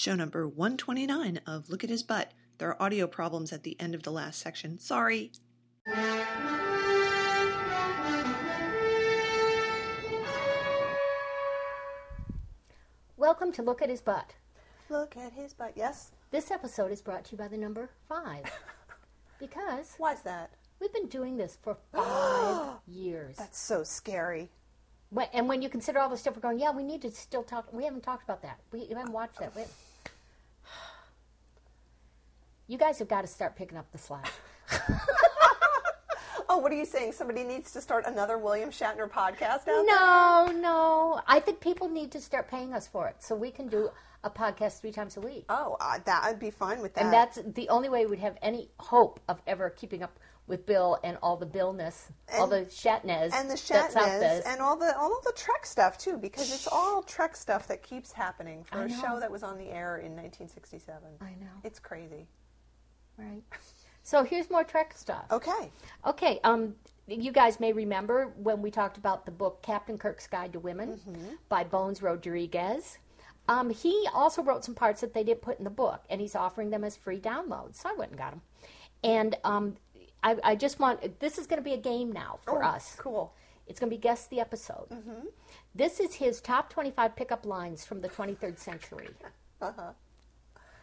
show number 129 of Look at His Butt. There are audio problems at the end of the last section. Sorry. Welcome to Look at His Butt. Look at his butt. Yes. This episode is brought to you by the number five. because Why's that? we've been doing this for five years. That's so scary. When, and when you consider all the stuff we're going, yeah, we need to still talk. We haven't talked about that. We haven't watched that. We- you guys have got to start picking up the slack. Oh, what are you saying? Somebody needs to start another William Shatner podcast out there? No, no. I think people need to start paying us for it so we can do a podcast three times a week. Oh, uh, that I'd be fine with that. And that's the only way we'd have any hope of ever keeping up with Bill and all the Billness, all the Shatnez, and the Shatnez and all the all the Trek stuff too, because it's all Trek stuff that keeps happening for I a know. show that was on the air in 1967. I know. It's crazy. Right. So here's more Trek stuff. Okay. Okay, um, you guys may remember when we talked about the book Captain Kirk's Guide to Women by Bones Rodriguez. Um, he also wrote some parts that they didn't put in the book, and he's offering them as free downloads. So I went and got them. And um, I, I just want this is going to be a game now for Oh, us. Cool. It's going to be guess the episode. This is his top 25 pickup lines from the 23rd century. Uh-huh.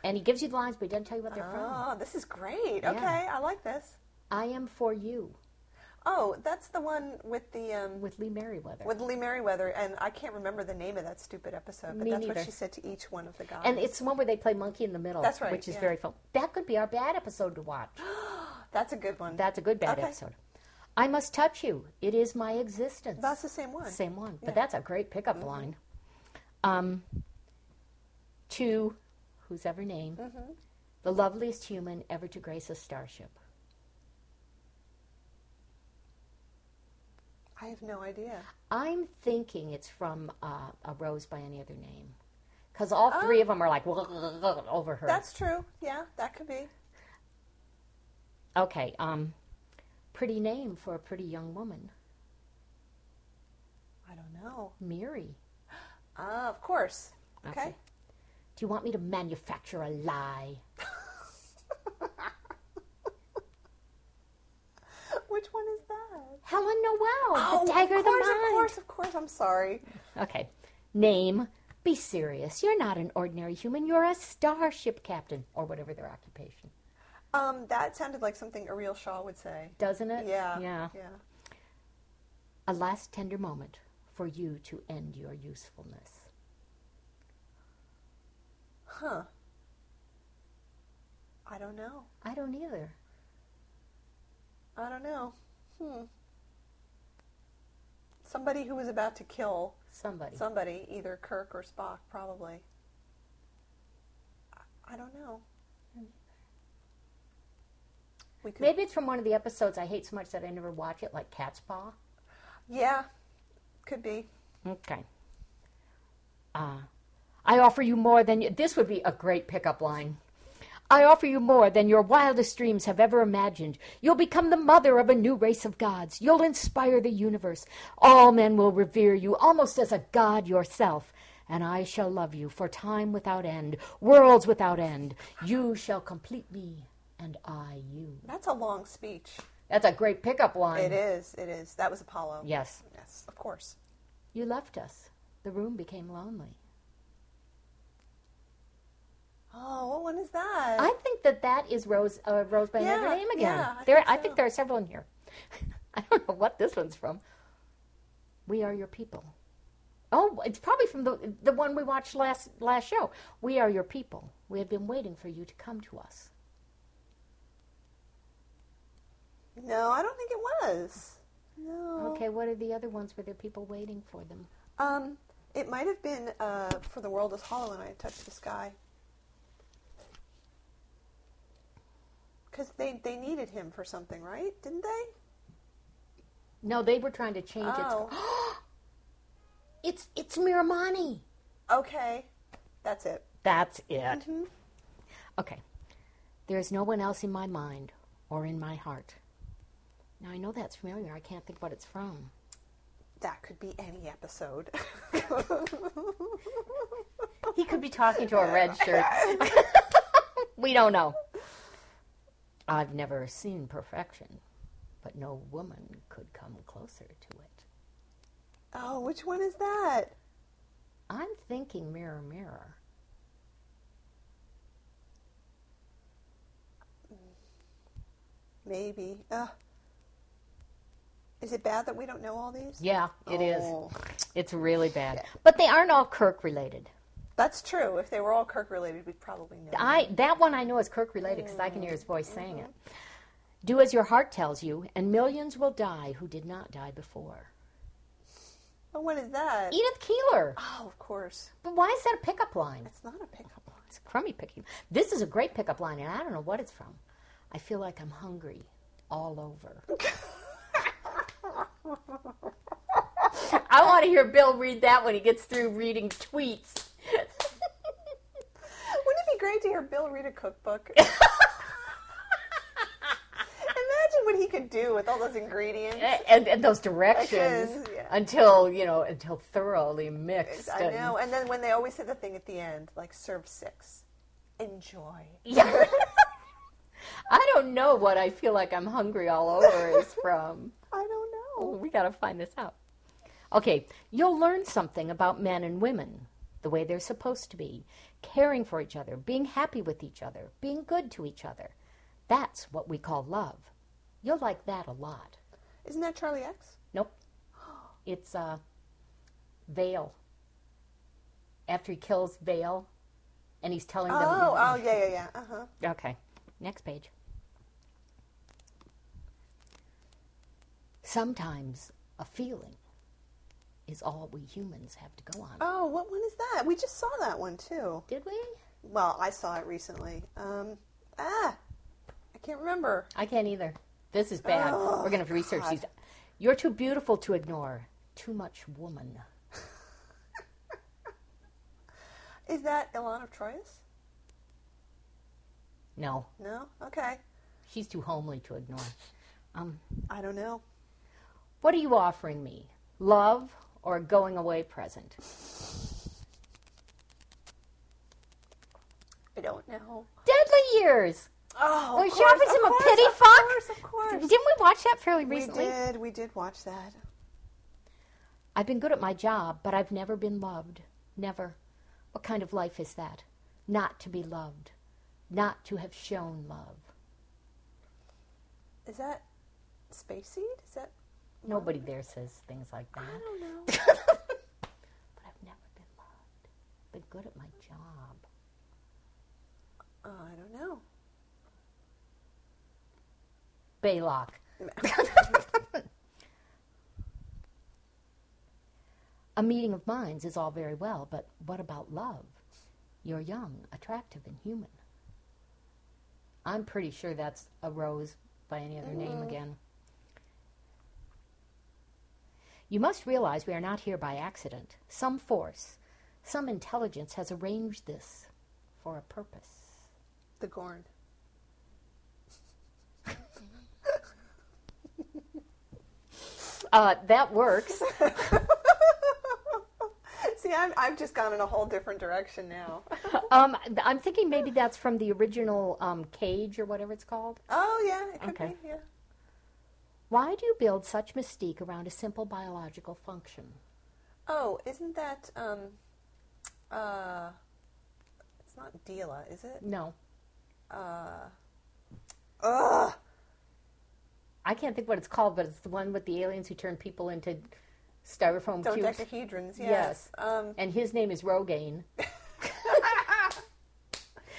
And he gives you the lines, but he doesn't tell you what they're from. Oh, this is great. Okay, I like this. I am for you Oh, that's the one with the um, with Lee Meriwether. with Lee Meriwether, and I can't remember the name of that stupid episode, but Me that's neither. what she said to each one of the guys. And it's the one where they play monkey in the middle. That's right, Which is yeah. very fun. That could be our bad episode to watch. that's a good one. That's a good bad Okay. episode. I must touch you. It is my existence. That's the same one. Same one. But that's a great pickup line. Um, to whose ever name, Mm-hmm. the loveliest human ever to grace a starship. I have no idea. I'm thinking it's from uh, A Rose by Any Other Name. Because all three of them are like over her. That's true. Yeah, that could be. Okay, um, pretty name for a pretty young woman. I don't know. Mary. Ah, of course. Okay. Okay. Do you want me to manufacture a lie? Which one is that? Helen Noel, Oh, the dagger of of the course, mind. of course, of course. I'm sorry. Okay. Name. Be serious. You're not an ordinary human. You're a starship captain, or whatever their occupation. Um, that sounded like something Areel Shaw would say. Doesn't it? Yeah. Yeah. Yeah. A last tender moment for you to end your usefulness. Huh. I don't know. I don't either. I don't know. Hmm. Somebody who was about to kill Somebody. somebody, either Kirk or Spock, probably. I, I don't know. We could, Maybe it's from one of the episodes I hate so much that I never watch it, like Catspaw. Yeah, could be. Okay. Uh, I offer you more than you, this would be a great pickup line. I offer you more than your wildest dreams have ever imagined. You'll become the mother of a new race of gods. You'll inspire the universe. All men will revere you almost as a god yourself. And I shall love you for time without end, worlds without end. You shall complete me, and I you. That's a long speech. That's a great pickup line. It is. It is. That was Apollo. Yes. Yes, of course. You left us. The room became lonely. Oh, what one is that? I think that that is Rose uh, Rose by another Yeah, name again. yeah, I there, think I think there are several in here. I don't know what this one's from. We are your people. Oh, it's probably from the the one we watched last last show. We are your people. We have been waiting for you to come to us. no, I don't think it was. No. Okay, what are the other ones Were there people waiting for them? Um, it might have been uh, for the world is hollow and I touched the sky. Because they, they needed him for something, right? Didn't they? No, they were trying to change Oh. it. It's it's Miramanee. Okay, that's it. That's it. Mm-hmm. Okay. There is no one else in my mind or in my heart. Now I know that's familiar. I can't think what it's from. That could be any episode. He could be talking to a red shirt. we don't know. I've never seen perfection, but no woman could come closer to it. oh, which one is that? I'm thinking mirror, mirror. Maybe. Uh, is it bad that we don't know all these? Yeah, it is. Oh. It's really bad. But they aren't all Kirk related. That's true. If they were all Kirk related, we'd probably know. I that one I know is Kirk related because I can hear his mm-hmm. voice saying it. Mm-hmm. Do as your heart tells you, and millions will die who did not die before. oh, what is that? Edith Keeler. Oh, of course. But why is that a pickup line? It's not a pickup line. It's a crummy pickup. This is a great pickup line, and I don't know what it's from. I feel like I'm hungry all over. I want to hear Bill read that when he gets through reading tweets. Wouldn't it be great to hear Bill read a cookbook? Imagine what he could do with all those ingredients. and, and those directions yeah. until you know until thoroughly mixed. I and- know. And then when they always say the thing at the end, like serve six, enjoy. Yeah. I don't know what I feel like I'm hungry all over is from. I don't know. we got to find this out. Okay, you'll learn something about men and women, the way they're supposed to be, caring for each other, being happy with each other, being good to each other. That's what we call love. You'll like that a lot. Isn't that Charlie X? Nope. It's uh, Vaal. After he kills Vaal, and he's telling them. Oh, oh, yeah, yeah, yeah. Uh huh. Okay. Next page. Sometimes a feeling is all we humans have to go on. Oh, what one is that? We just saw that one too. Did we? Well, I saw it recently. Um, ah, I can't remember. I can't either. This is bad. Oh, We're going to have to research God. these. You're too beautiful to ignore. Too much woman. Is that Elaan of Troyius? No, No. Okay. she's too homely to ignore. Um, I don't know. what are you offering me? Love or a going away present? I don't know. Deadly years. Oh, of course, of him a pity of fuck? Course, of course. Didn't we watch that fairly recently? We did. We did watch that. I've been good at my job, but I've never been loved. Never. What kind of life is that? Not to be loved. Not to have shown love. Is that Space Seed? Is that? Nobody there says things like that. I don't know. But I've never been loved. Been good at my job. Oh, I don't know. Balok. A meeting of minds is all very well, but what about love? You're young, attractive, and human. I'm pretty sure that's a rose by any other name mm-hmm. again. You must realize we are not here by accident. Some force, some intelligence has arranged this for a purpose. The Gorn. Uh, that works. See, I'm, I've just gone in a whole different direction now. um, I'm thinking maybe that's from the original um, Cage or whatever it's called. Oh, yeah, it could Okay. be. Yeah. Why do you build such mystique around a simple biological function? Oh, isn't that um, uh, it's not Deela, is it? No, Uh, ugh. I can't think what it's called, but it's the one with the aliens who turn people into styrofoam cubes. Dodecahedrons. Yes. Yes. Um, And his name is Rogaine.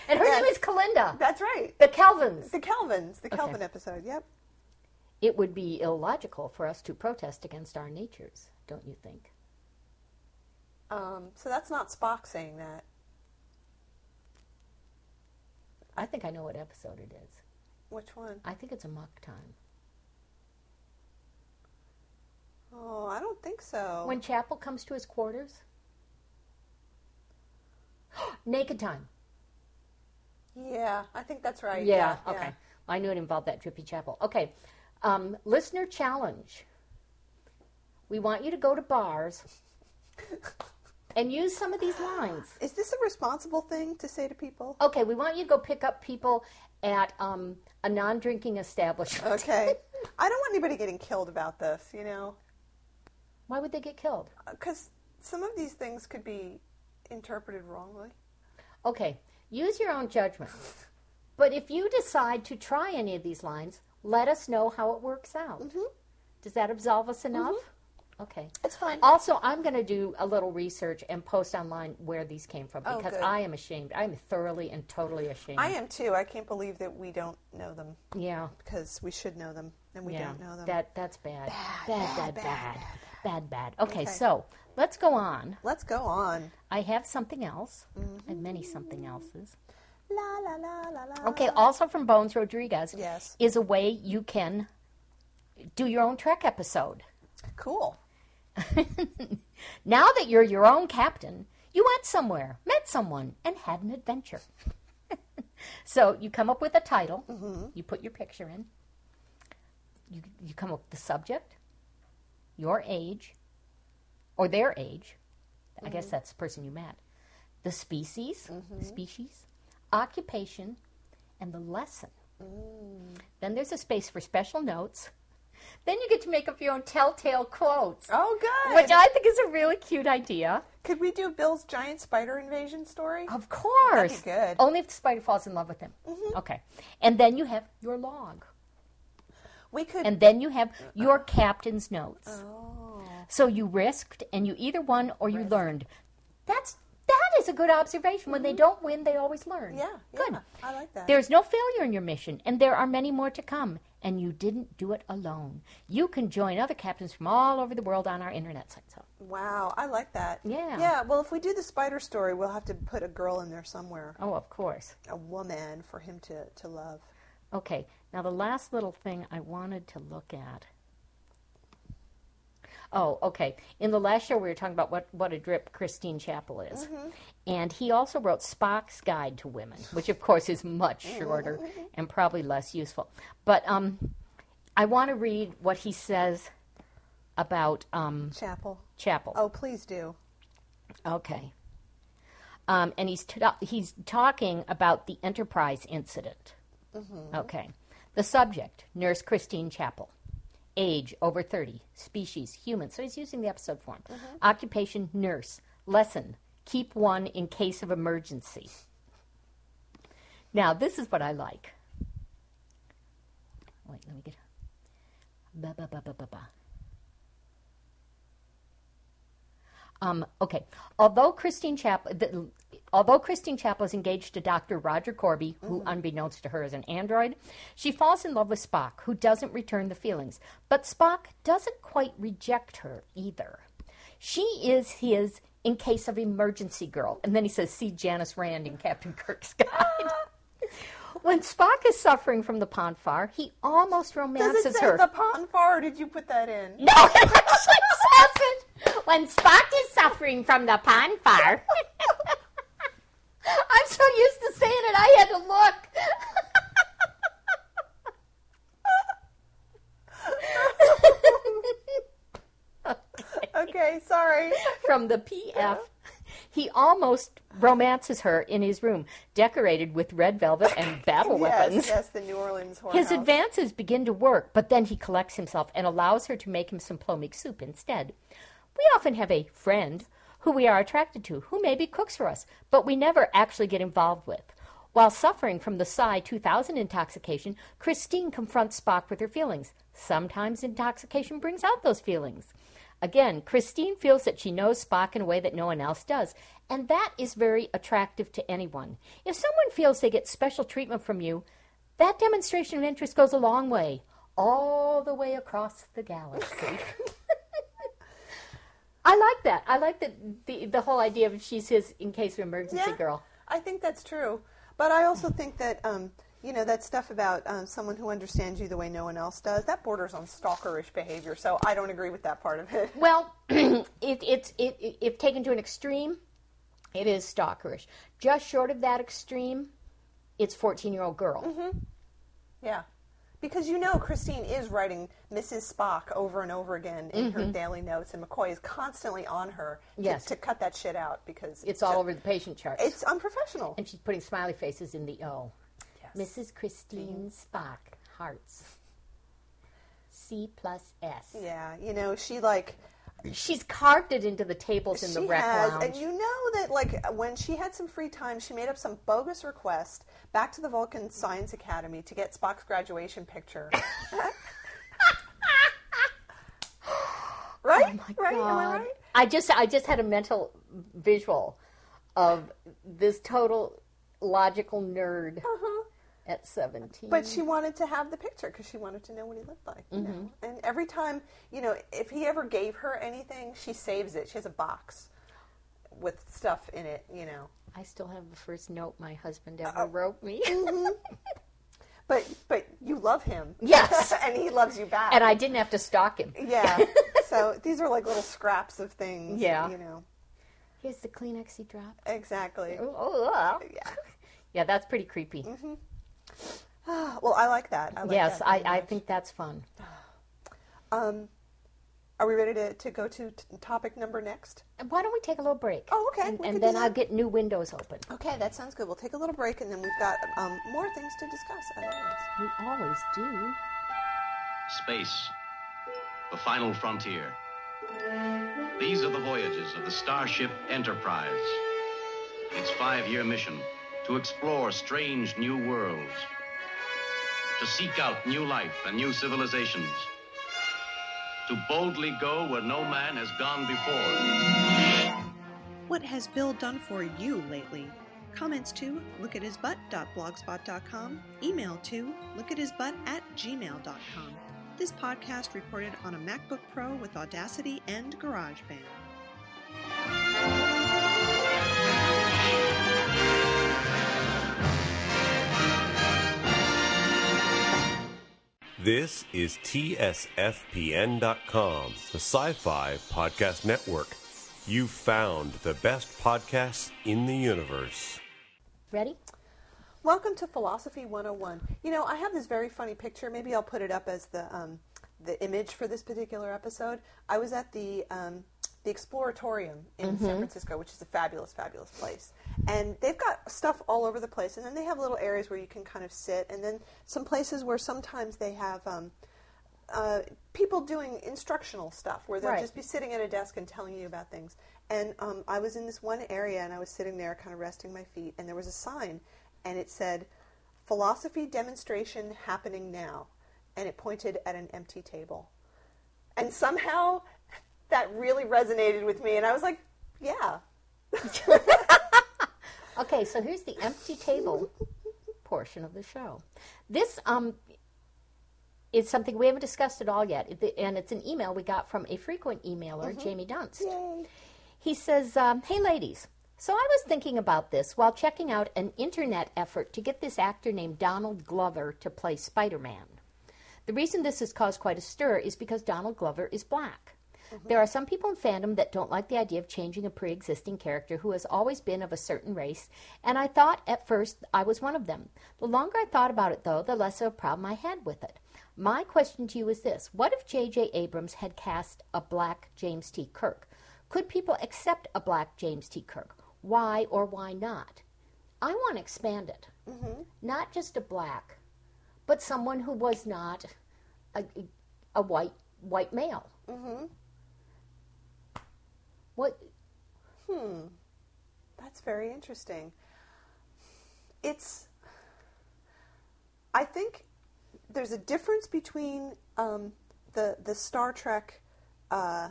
and her Yes. name is Kelinda. that's right. The Kelvins. The Kelvins. The Okay. Kelvin episode. Yep. It would be illogical for us to protest against our natures, don't you think? Um, so that's not Spock saying that. I think I know what episode it is. Which one? I think it's a muck time. Oh, I don't think so. When Chapel comes to his quarters? Naked time. yeah, I think that's right. Yeah, Yeah. okay. I knew it involved that drippy chapel. Okay. Um, listener challenge. we want you to go to bars and use some of these lines. Is this a responsible thing to say to people? Okay, we want you to go pick up people at um, a non-drinking establishment. Okay. I don't want anybody getting killed about this, you know, Why would they get killed? because some of these things could be interpreted wrongly. Okay, use your own judgment. But if you decide to try any of these lines, let us know how it works out. Does that absolve us enough? Okay. It's fine. Also, I'm going to do a little research and post online where these came from Oh, because good. I am ashamed. I am thoroughly and totally ashamed. I am too. I can't believe that we don't know them Yeah. because we should know them and we yeah. don't know them. That that's bad. Bad, bad, bad, bad, bad. Okay, Okay. so let's go on. Let's go on. I have something else. Mm-hmm. I have many something elses. La la la la la. Okay, also from Bones Rodriguez Yes. is a way you can do your own Trek episode. Cool. Now that you're your own captain, you went somewhere, met someone, and had an adventure. so you come up with a title, mm-hmm. you put your picture in, you, you come up with the subject, your age, or their age. I guess mm-hmm. that's the person you met. The species, mm-hmm. species, occupation, and the lesson. Then there's a space for special notes. Then you get to make up your own telltale quotes. Oh, good. Which I think is a really cute idea. Could we do Bill's giant spider invasion story? Of course. That'd be good. Only if the spider falls in love with him. Mm-hmm. Okay. And then you have your log. We could. And then you have your captain's notes. oh. So you risked and you either won or you learned. That's a good observation. When they mm-hmm. don't win, they always learn. Yeah. Good. Yeah. I like that. There's no failure in your mission, and there are many more to come. And you didn't do it alone. You can join other captains from all over the world on our internet site. So Wow, I like that. Yeah. Yeah, well, if we do the spider story, we'll have to put a girl in there somewhere, Oh, of course. a woman for him to, to love. Okay, now the last little thing I wanted to look at. Oh, okay. In the last show, we were talking about what, what a drip Christine Chapel is. Mm-hmm. And he also wrote Spock's Guide to Women, which, of course, is much shorter and probably less useful. But um, I want to read what he says about um, Chapel. Chappell. Oh, please do. Okay. Um, and he's ta- he's talking about the Enterprise incident. Okay. The subject: Nurse Christine Chapel. Age over thirty. Species: human. So he's using the episode form. Occupation: nurse. Lesson: keep one in case of emergency. Now this is what I like. Wait, let me get. Ba ba ba ba ba ba. Um, okay. Although Christine Chapel, the, although Christine Chapel is engaged to Dr. Roger Korby, who, unbeknownst to her, is an android, she falls in love with Spock, who doesn't return the feelings. But Spock doesn't quite reject her either. She is his in case of emergency girl. And then he says, "See Janice Rand in Captain Kirk's Guide." when Spock is suffering from the Pon farr, he almost Does romances it say her. the Pon farr, or did you put that in? No, it actually says it. When Spock is suffering from the Pon farr. I'm so used to saying it, I had to look. Okay, sorry. from the PF. He almost romances her in his room, decorated with red velvet and battle weapons. Yes, yes, the New Orleans whorehouse. His advances begin to work, but then he collects himself and allows her to make him some plomeek soup instead. We often have a friend who we are attracted to, who maybe cooks for us, but we never actually get involved with. While suffering from the Psi 2000 intoxication, Christine confronts Spock with her feelings. Sometimes intoxication brings out those feelings. Again, Christine feels that she knows Spock in a way that no one else does, and that is very attractive to anyone. If someone feels they get special treatment from you, that demonstration of interest goes a long way, all the way across the galaxy. I like that. I like the, the the whole idea of she's his in case of emergency Yeah. girl. I think that's true. But I also think that, um, you know, that stuff about um, someone who understands you the way no one else does, that borders on stalkerish behavior. So I don't agree with that part of it. Well, it, it's it, it, if taken to an extreme, it is stalkerish. Just short of that extreme, it's fourteen year old girl. Yeah. Because you know Christine is writing Mrs. Spock over and over again in her daily notes, and McCoy is constantly on her to, Mm-hmm. Yes. to cut that shit out because It's all ju- over the patient chart It's unprofessional. and she's putting smiley faces in the O. Yes. Mrs. Christine mm-hmm. Spock, hearts. C plus S. Yeah, you know she like She's carved it into the tables in the rec has, lounge. and you know that like when she had some free time, she made up some bogus request back to the Vulcan Science Academy to get Spock's graduation picture. right? Oh my right? Am I right? I just I just had a mental visual of this total logical nerd uh-huh. At 17. Uh-huh. But she wanted to have the picture because she wanted to know what he looked like. You Mm-hmm. know? And every time, you know, if he ever gave her anything, she saves it. She has a box with stuff in it, you know. I still have the first note my husband ever wrote me. But but you love him. Yes. and he loves you back. and I didn't have to stalk him. Yeah. so these are like little scraps of things. Yeah. You know. Here's the Kleenex he dropped. Exactly. Oh, ah. Yeah. Yeah, that's pretty creepy. Well, I like that. I like yes, that I, I think that's fun. Um, are we ready to, to go to t- topic number next? And Why don't we take a little break? Oh, okay, And, and then. I'll get new windows open. Okay, that sounds good. We'll take a little break and then we've got um, more things to discuss as. We always do. Space, the final frontier. These are the voyages of the Starship Enterprise. Its five year mission to explore strange new worlds, to seek out new life and new civilizations, to boldly go where no man has gone before. What has Bill done for you lately? Comments to lookathisbutt.blogspot.com, email to lookathisbutt at gmail.com. This podcast recorded on a MacBook Pro with Audacity and GarageBand. This is TSFPN.com, the sci fi podcast network. You found the best podcasts in the universe. Ready? Welcome to Philosophy 101. You know, I have this very funny picture. Maybe I'll put it up as the um, the image for this particular episode. I was at the um, the Exploratorium in San Francisco, which is a fabulous, fabulous place. And they've got stuff all over the place. And then they have little areas where you can kind of sit. And then some places where sometimes they have um, uh, people doing instructional stuff where they'll Right. just be sitting at a desk and telling you about things. And um, I was in this one area and I was sitting there kind of resting my feet, and there was a sign, and it said, Philosophy demonstration happening now. And it pointed at an empty table. And somehow that really resonated with me, and I was like, yeah. Okay, so here's the empty table portion of the show. This um is something we haven't discussed at all yet, and it's an email we got from a frequent emailer, Jamie Dunst. Yay. He says, um, Hey, ladies. So I was thinking about this while checking out an internet effort to get this actor named Donald Glover to play Spider Man. The reason this has caused quite a stir is because Donald Glover is black. There are some people in fandom that don't like the idea of changing a pre existing character who has always been of a certain race, and I thought at first I was one of them. The longer I thought about it, though, the less of a problem I had with it. My question to you is this What if J.J. Abrams had cast a black James T. Kirk? Could people accept a black James T. Kirk? Why or why not? I want to expand it. Not just a black, but someone who was not a, a white white male. Mm-hmm. What? Hmm. That's very interesting. It's, I think there's a difference between um, the the Star Trek uh,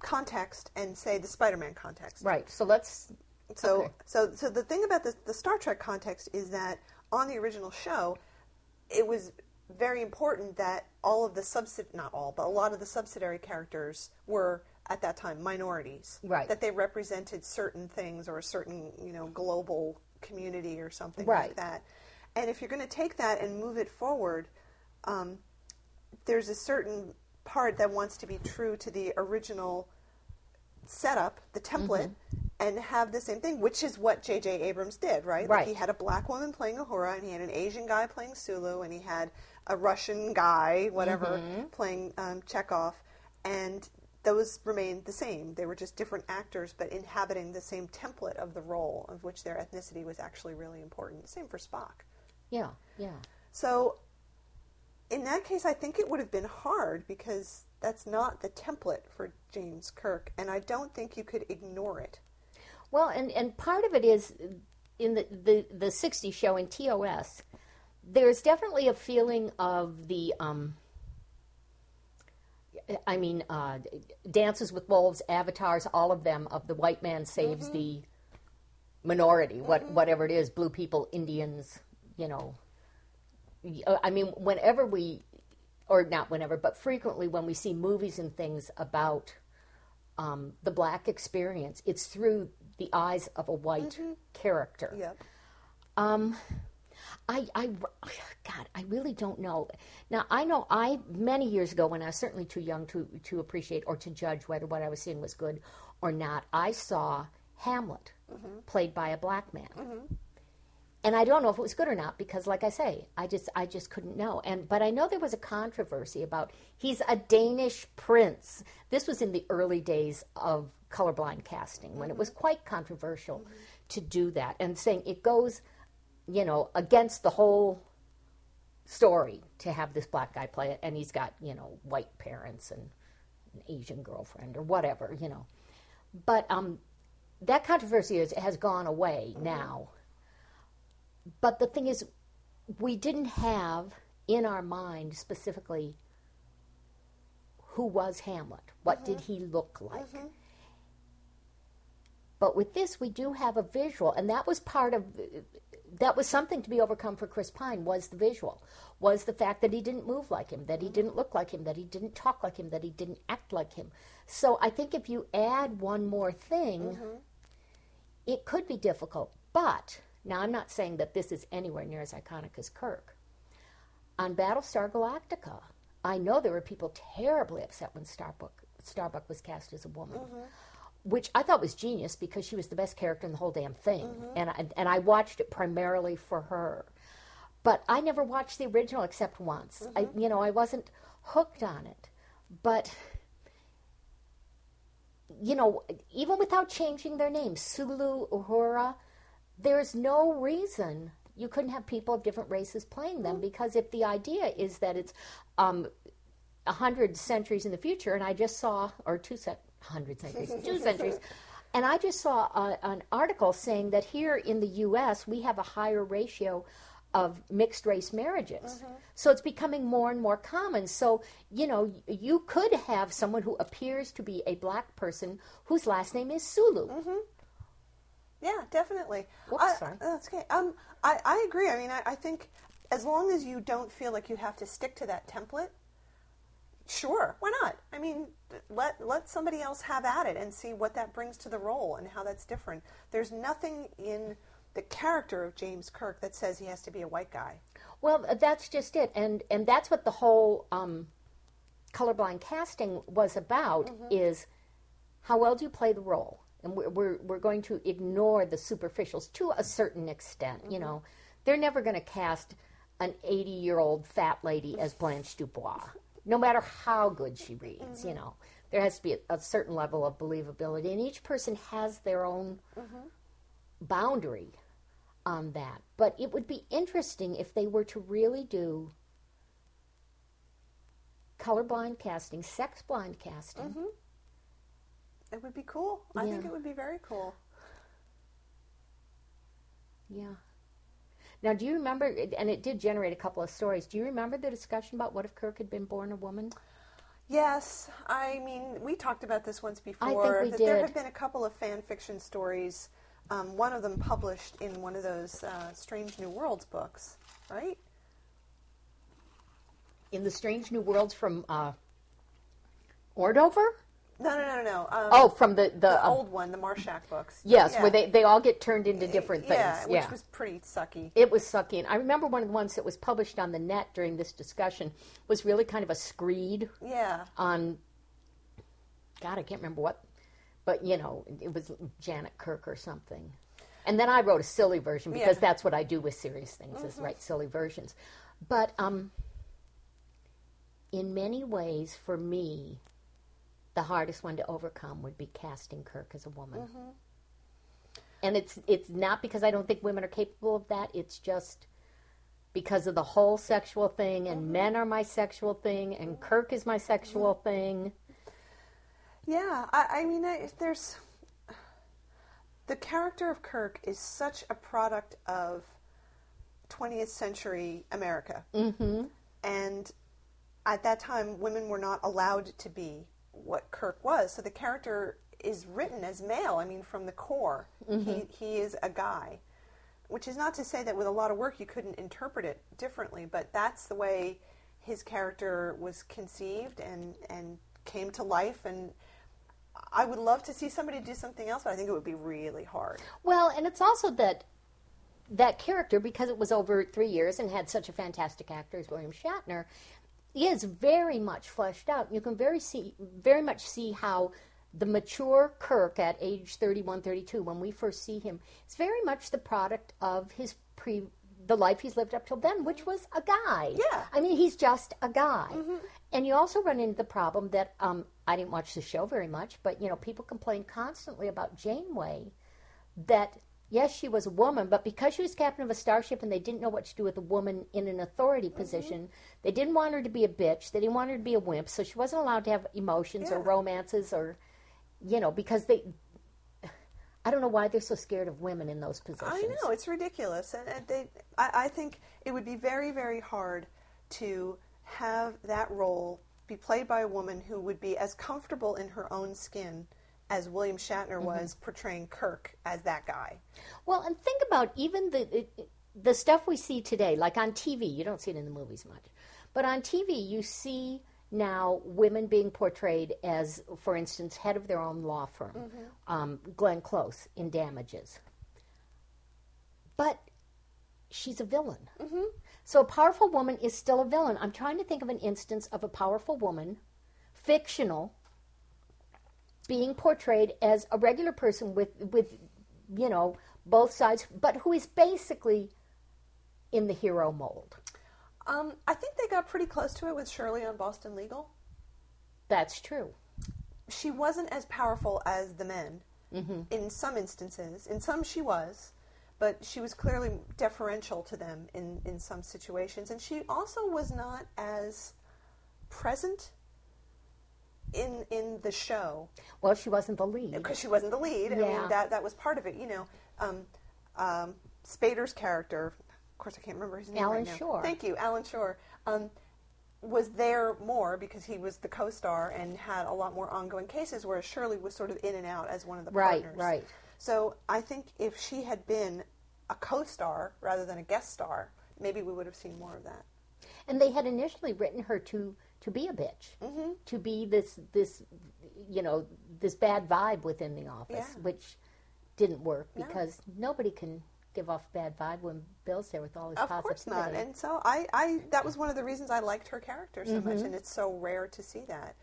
context and say the Spider-Man context. Right. So let's. So, Okay. so, so the thing about the, the Star Trek context is that on the original show, it was very important that all of the subsid not all, but a lot of the subsidiary characters were at that time minorities. Right. That they represented certain things or a certain you know global community or something Right. like that. And if you're going to take that and move it forward, um, there's a certain part that wants to be true to the original setup, the template, and have the same thing, which is what J.J. Abrams did, right? Right. Like he had a black woman playing Uhura and he had an Asian guy playing Sulu, and he had a Russian guy, whatever, Mm-hmm. playing um, Chekov, and those remained the same. They were just different actors, but inhabiting the same template of the role, of which their ethnicity was actually really important. Same for Spock. Yeah, yeah. So, in that case, I think it would have been hard because that's not the template for James Kirk, and I don't think you could ignore it. Well, and, and part of it is in the, the, the 60s show in TOS, there's definitely a feeling of the, um, I mean, uh, Dances with Wolves, Avatars, all of them, of the white man saves the minority, what, whatever it is, blue people, Indians, you know. I mean, whenever we, or not whenever, but frequently when we see movies and things about um, the black experience, it's through the eyes of a white character. Yep. Um, I, I, God, I really don't know. Now, I know I many years ago, when I was certainly too young to to appreciate or to judge whether what I was seeing was good or not, I saw Hamlet mm-hmm. played by a black man, mm-hmm. and I don't know if it was good or not because, like I say, I just I just couldn't know. And but I know there was a controversy about he's a Danish prince. This was in the early days of colorblind casting when it mm-hmm. was quite controversial to do that and saying it goes you know, against the whole story to have this black guy play it, and he's got you know white parents and an Asian girlfriend or whatever, you know. But um, that controversy has, has gone away mm-hmm. now. But the thing is, we didn't have in our mind specifically who was Hamlet. What mm-hmm. did he look like? Mm-hmm. But with this, we do have a visual, and that was part of that was something to be overcome for Chris Pine was the visual, was the fact that he didn't move like him, that he didn't look like him, that he didn't talk like him, that he didn't act like him. So I think if you add one more thing, mm-hmm. it could be difficult. But now I'm not saying that this is anywhere near as iconic as Kirk. On Battlestar Galactica, I know there were people terribly upset when Starbuck Starbuck was cast as a woman mm-hmm. Which I thought was genius because she was the best character in the whole damn thing, mm-hmm. and I, and I watched it primarily for her. But I never watched the original except once. I mm-hmm. you know I wasn't hooked on it, but you know even without changing their names, Sulu Uhura, there's no reason you couldn't have people of different races playing them mm-hmm. because if the idea is that it's um, a hundred centuries in the future, and I just saw, or two cent, hundred centuries, two centuries, and I just saw a, an article saying that here in the U.S. we have a higher ratio of mixed race marriages. So it's becoming more and more common. So, you know, you could have someone who appears to be a black person whose last name is Sulu. Yeah, definitely. Whoops, I- sorry. That's okay. Um, I, I agree. I mean, I, I think as long as you don't feel like you have to stick to that template, sure, why not? I mean, let let somebody else have at it and see what that brings to the role and how that's different. There's nothing in the character of James Kirk that says he has to be a white guy. Well, uh, that's just it, and and that's what the whole um, colorblind casting was about: is how well do you play the role? And we're we're, we're going to ignore the superficials to a certain extent. You know, they're never going to cast an eighty-year-old fat lady as Blanche Dubois, no matter how good she reads. You mm-hmm. know, there has to be a, a certain level of believability, and each person has their own mm-hmm. boundary on that. But it would be interesting if they were to really do colorblind casting, sex blind casting. Mm-hmm. It would be cool. I think it would be very cool. Yeah. Now, do you remember? And it did generate a couple of stories. Do you remember the discussion about what if Kirk had been born a woman? Yes, I mean, we talked about this once think before. we that there have been a couple of fan fiction stories. Um, one of them published in one of those uh, Strange New Worlds books, right? In the Strange New Worlds from uh, Ordover? No, no, no, no. Um, Oh, from the the, the uh, old one, the Marshak books. yes, Yeah. where they they all get turned into different things. Yeah, which was pretty sucky. It was sucky. And I remember one of the ones that was published on the net during this discussion was really kind of a screed Yeah, on, God, I can't remember what, but you know, it was Janet Kirk or something. And then I wrote a silly version because Yeah. Mm-hmm. that's what I do with serious things is write silly versions. But um, in many ways, for me, the hardest one to overcome would be casting Kirk as a woman. Mm-hmm. And it's it's not because I don't think women are capable of that. It's just because of the whole sexual thing, and Mm-hmm. men are my sexual thing, and Kirk is my sexual thing. Yeah, I, I mean, I, there's the character of Kirk is such a product of 20th century America, mm-hmm. and at that time, women were not allowed to be what Kirk was. So the character is written as male. I mean, from the core, mm-hmm. he he is a guy. Which is not to say that with a lot of work you couldn't interpret it differently, but that's the way his character was conceived and and came to life and I would love to see somebody do something else, but I think it would be really hard. Well, and it's also that that character, because it was over three years and had such a fantastic actor as William Shatner, is very much fleshed out. You can very see very much see how the mature Kirk at age 31, 32, when we first see him, is very much the product of his pre the life he's lived up till then, which was a guy. Yeah. I mean, he's just a guy. And you also run into the problem that um, I didn't watch the show very much, but you know, people complain constantly about Janeway that yes, she was a woman, but because she was captain of a starship and they didn't know what to do with a woman in an authority mm-hmm. position, they didn't want her to be a bitch. They didn't want her to be a wimp, so she wasn't allowed to have emotions or romances or, you know, because they. I don't know why they're so scared of women in those positions. I know it's ridiculous, and, and they. I, I think it would be very, very hard to have that role be played by a woman who would be as comfortable in her own skin as William Shatner mm-hmm. was portraying Kirk as that guy. Well, and think about even the the stuff we see today, like on TV. You don't see it in the movies much, but on TV you see now women being portrayed as, for instance, head of their own law firm, mm-hmm. um, Glenn Close in Damages. But she's a villain. Mm-hmm. So a powerful woman is still a villain. I'm trying to think of an instance of a powerful woman, fictional, being portrayed as a regular person with with you know both sides, but who is basically in the hero mold. Um, I think they got pretty close to it with Shirley on Boston Legal. That's true. She wasn't as powerful as the men in some instances. In some, she was, but she was clearly deferential to them in, in some situations. And she also was not as present in in the show Well, she wasn't the lead. because she wasn't the lead. I Yeah. mean, that that was part of it. You know, um, um, Spader's character, of course, I can't remember his name Alan right now. Shore. Thank you, Alan Shore. Um, was there more because he was the co-star and had a lot more ongoing cases, whereas Shirley was sort of in and out as one of the Right, partners. right. So I think if she had been a co-star rather than a guest star, maybe we would have seen more of that. And they had initially written her to to be a bitch, Mm-hmm. to be this this you know this bad vibe within the office, Yeah. which didn't work because nobody can give off bad vibe when Bill's there with all his Of positivity. course not. And so I, I that was one of the reasons I liked her character so Mm-hmm. much, and it's so rare to see that.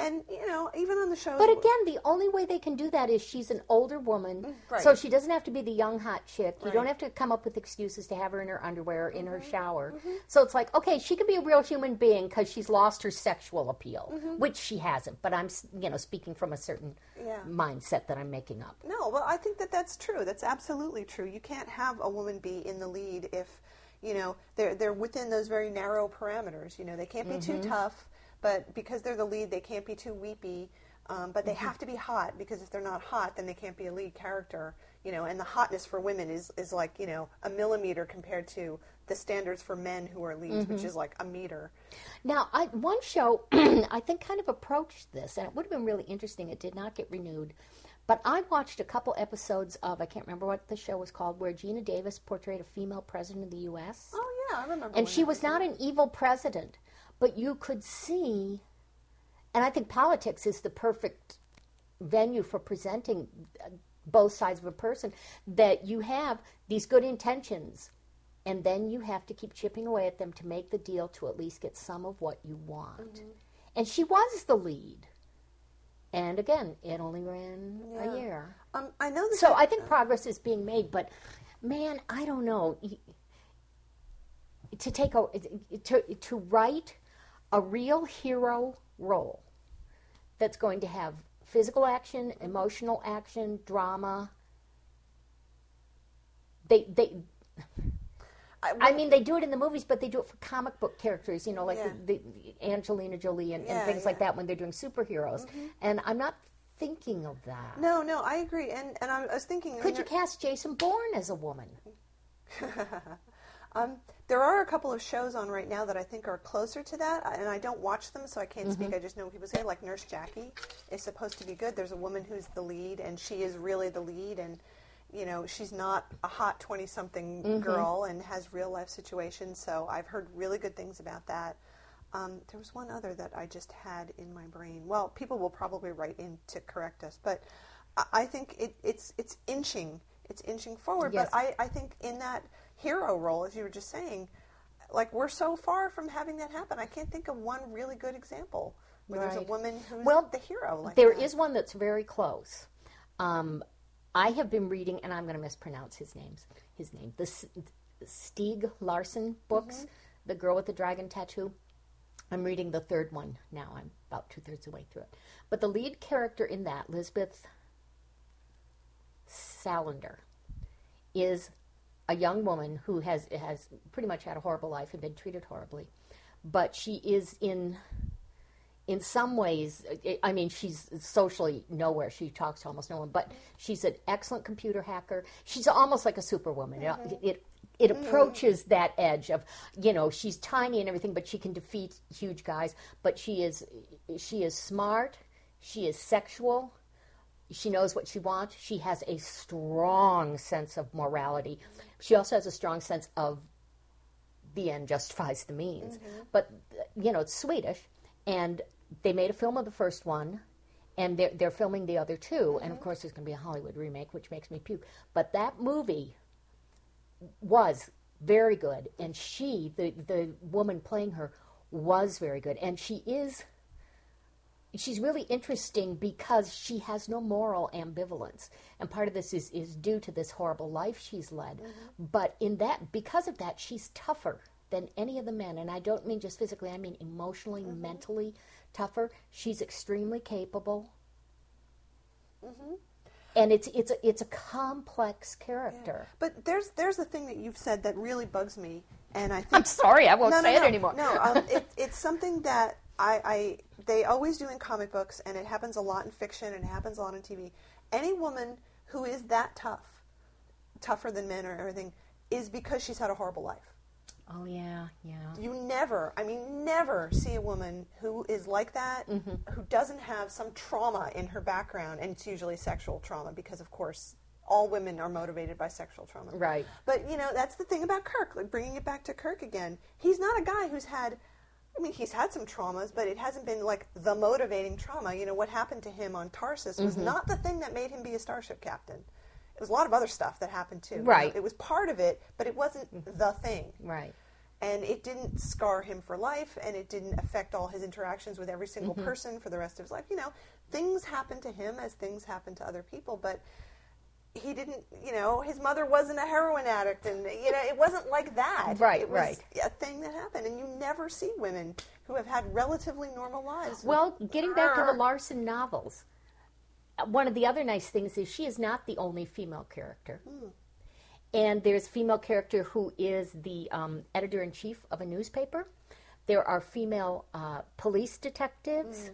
And you know, even on the shows, But again, the only way they can do that is she's an older woman, mm, right. so she doesn't have to be the young hot chick. You don't Mm-hmm. have to come up with excuses to have her in her underwear or in her mm-hmm. shower. Mm-hmm. So it's like, okay, she could be a real human being because she's lost her sexual appeal, mm-hmm. which she hasn't. But I'm, you know, speaking from a certain Yeah. mindset that I'm making up. No, well, I think that that's true. That's absolutely true. You can't have a woman be in the lead if, you know, they're they're within those very narrow parameters. You know, they can't be too tough, but because they're the lead, they can't be too weepy. Um, but they have to be hot because if they're not hot, then they can't be a lead character. You know, and the hotness for women is is like you know a millimeter compared to the standards for men who are leads, which is like a meter. Now, I, one show I think kind of approached this, and it would have been really interesting. It did not get renewed, but I watched a couple episodes of I can't remember what the show was called, where Geena Davis portrayed a female president of the U.S. Oh yeah, I remember. and she that was not an evil president, but you could see, and I think politics is the perfect venue for presenting uh, both sides of a person. That you have these good intentions, and then you have to keep chipping away at them to make the deal to at least get some of what you want. And she was the lead. And again, it only ran Yeah. a year. Um, I know. So I think progress is being made, but man, I don't know. To take a to to write a real hero role that's going to have physical action, emotional action, drama. They they. I mean, they do it in the movies, but they do it for comic book characters, you know, like Yeah. the, the Angelina Jolie and, Yeah, and things like that when they're doing superheroes. Mm-hmm. And I'm not thinking of that. no, no, I agree, and and I was thinking. I Could mean, you cast Jason Bourne as a woman? Um, there are a couple of shows on right now that I think are closer to that, and I don't watch them, so I can't Mm-hmm. speak. I just know what people say. Like Nurse Jackie is supposed to be good. There's a woman who's the lead, and she is really the lead, and you know she's not a hot twenty-something Mm-hmm. girl and has real life situations. So I've heard really good things about that. Um, there was one other that I just had in my brain. Well, people will probably write in to correct us, but I, I think it, it's it's inching, it's inching forward. Yes. But I, I think in that hero role, as you were just saying, like we're so far from having that happen. I can't think of one really good example where there's a woman who's Well, the hero. Like There that. is one that's very close. Um, I have been reading, and I'm going to mispronounce his names. His name, the S- Stieg Larsson books, Mm-hmm. the girl with the dragon tattoo. I'm reading the third one now. I'm about two thirds of the way through it. But the lead character in that, Lisbeth Salander, is a young woman who has has pretty much had a horrible life and been treated horribly, but she is in in some ways, I- mean, she's socially nowhere. She talks to almost no one, but she's an excellent computer hacker. She's almost like a superwoman. Mm-hmm. It- It, it approaches that edge of, you know, she's tiny and everything, but she can defeat huge guys. But she is, she is smart. She is sexual. She knows what she wants. She has a strong sense of morality. She also has a strong sense of the end justifies the means. Mm-hmm. But you know, it's Swedish, and they made a film of the first one, and they're they're filming the other 2 and of mm-hmm. course there's going to be a Hollywood remake, which makes me puke. But that movie was very good, and she, the the woman playing her, was very good, and she is. She's really interesting because she has no moral ambivalence, and part of this is, is due to this horrible life she's led. Mm-hmm. But in that, because of that, she's tougher than any of the men, and I don't mean just physically; I mean emotionally, mm-hmm. mentally tougher. She's extremely capable, mm-hmm. and it's it's a, it's a complex character. But there's there's the thing that you've said that really bugs me, and I think I'm sorry, I won't no, no, say no, it anymore. No, um, it, it's something that I, I they always do in comic books, and it happens a lot in fiction, and it happens a lot on TV. Any woman who is that tough, tougher than men or everything, is because she's had a horrible life. Oh yeah, yeah. You never, I mean, never see a woman who is like that, Mm-hmm. who doesn't have some trauma in her background, and it's usually sexual trauma because, of course, all women are motivated by sexual trauma. Right. But, you know, that's the thing about Kirk, like bringing it back to Kirk again. He's not a guy who's had, I mean, he's had some traumas, but it hasn't been like the motivating trauma. You know, what happened to him on Tarsus was Mm-hmm. not the thing that made him be a starship captain. It was a lot of other stuff that happened too. You know, Right. It was part of it, but it wasn't the thing Right. and it didn't scar him for life and it didn't affect all his interactions with every single Mm-hmm. person for the rest of his life you know things happen to him as things happen to other people but he didn't you know his mother wasn't a heroin addict and you know it wasn't like that Right, it was right. a thing that happened and you never see women who have had relatively normal lives Well, getting back to the Larsson novels, one of the other nice things is she is not the only female character. And there's a female character who is the um, editor in chief of a newspaper. There are female uh, police detectives.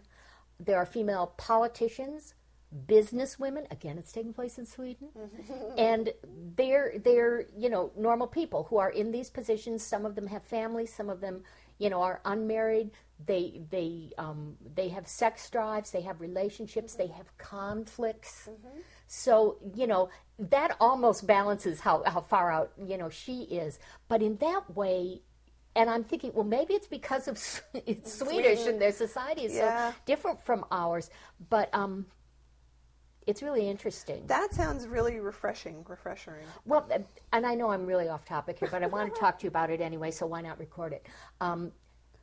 There are female politicians, businesswomen. Again, it's taking place in Sweden, and they're they're you know normal people who are in these positions. Some of them have families. Some of them you know are unmarried. They they um, they have sex drives. They have relationships. They have conflicts. So you know that almost balances how how far out you know she is. But in that way. And I'm thinking, well, maybe it's because of it's Swedish and their society is Yeah. so different from ours. But um, it's really interesting. that sounds really refreshing refreshing Well, uh, and I know I'm really off topic here, but I want to talk to you about it anyway, so why not record it? Um,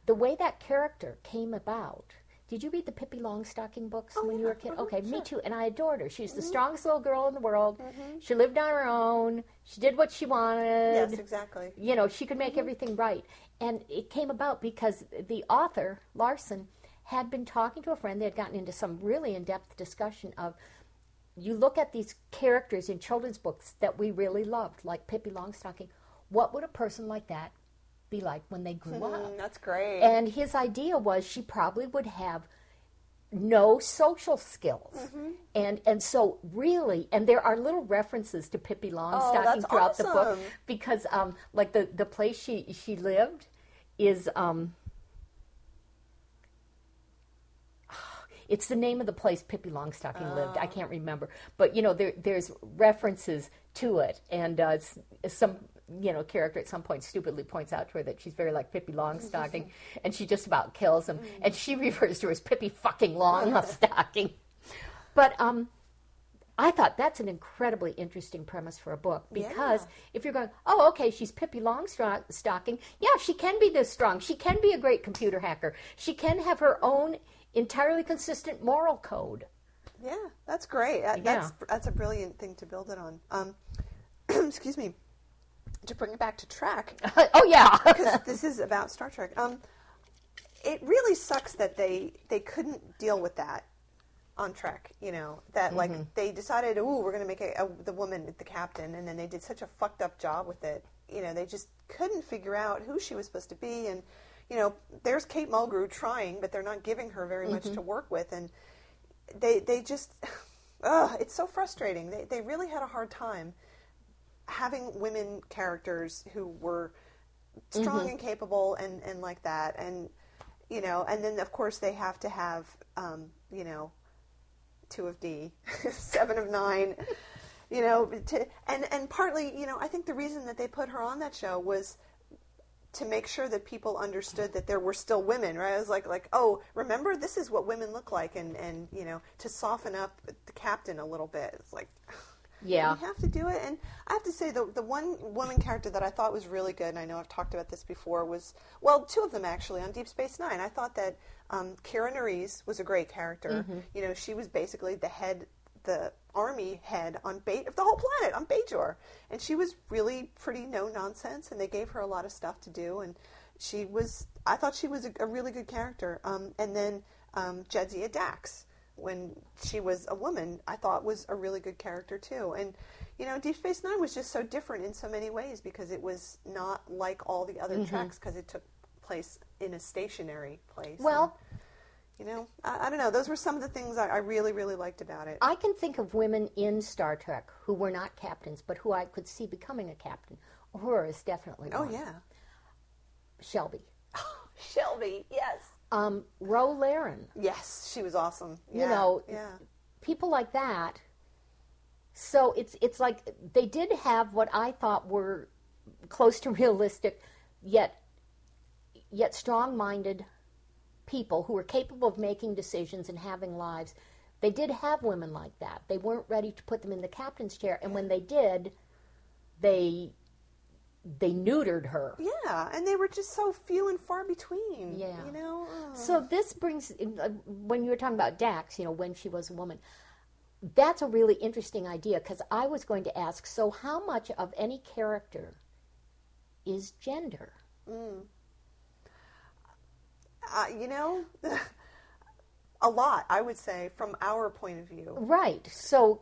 the way that character came about, Did you read the Pippi Longstocking books Oh, when you were a kid? Mhm, Okay, me too. And I adored her. She was the Mm-hmm. strongest little girl in the world. She lived on her own. She did what she wanted. Yes, exactly. You know, she could make everything right. And it came about because the author, Larsson, had been talking to a friend. They had gotten into some really in depth discussion of you look at these characters in children's books that we really loved, like Pippi Longstocking. What would a person like that be like when they grew up? Mm, that's great. And his idea was she probably would have no social skills. Mm-hmm. And and so really and there are little references to Pippi Longstocking Oh, throughout the book because um like the the place she she lived is um it's the name of the place Pippi Longstocking lived. I Oh. can't remember, but you know there there's references to it, and uh, some you know character at some point stupidly points out to her that she's very like Pippi Longstocking, and she just about kills him, and she refers to her as Pippi fucking Longstocking. but um, I thought that's an incredibly interesting premise for a book because Yeah. if you're going, oh, okay, she's Pippi Longstocking, yeah, she can be this strong. She can be a great computer hacker. She can have her own entirely consistent moral code. Yeah, that's great. That- Yeah. That's that's a brilliant thing to build it on. Um, excuse me. To bring it back to Trek, oh yeah, because this is about Star Trek. Um, it really sucks that they they couldn't deal with that on Trek. You know that Mm-hmm. like they decided, oh, we're going to make a, a, the woman the captain, and then they did such a fucked up job with it. You know, they just couldn't figure out who she was supposed to be, and you know, there's Kate Mulgrew trying, but they're not giving her very much to work with, and they they just, ugh, it's so frustrating. They they really had a hard time having women characters who were strong and capable and, and like that and you know and then of course they have to have um, you know two of D seven of nine you know to, and and partly you know I think the reason that they put her on that show was to make sure that people understood that there were still women right I was like like oh remember this is what women look like and and you know to soften up the captain a little bit it's like yeah. we have to do it. And I have to say, the the one woman character that I thought was really good, and I know I've talked about this before, was well, two of them actually on Deep Space Nine. I thought that um, Kira Nerys was a great character. You know, she was basically the head, the army head on Bait of the whole planet on Bajor, and she was really pretty no nonsense, and they gave her a lot of stuff to do, and she was. I thought she was a, a really good character. Um, and then um, Jadzia Dax when she was a woman, I thought was a really good character too. And you know, Deep Space Nine was just so different in so many ways because it was not like all the other tracks because it took place in a stationary place. Well, you know, I, I don't know. Those were some of the things I, I really, really liked about it. I can think of women in Star Trek who were not captains, but who I could see becoming a captain. Uhura is definitely oh one. yeah, Shelby. Shelby. Yes. Um, Ro Laren. Yes, she was awesome. You know, yeah. people like that. So it's it's like they did have what I thought were close to realistic, yet yet strong-minded people who were capable of making decisions and having lives. They did have women like that. They weren't ready to put them in the captain's chair, and when they did, they they neutered her. Yeah, and they were just so few and far between. Yeah. You know? Oh. So this brings uh, when you were talking about Dax, you know, when she was a woman. That's a really interesting idea because I was going to ask. So, how much of any character is gender? Uh, you know, a lot, I would say, from our point of view. Right. So,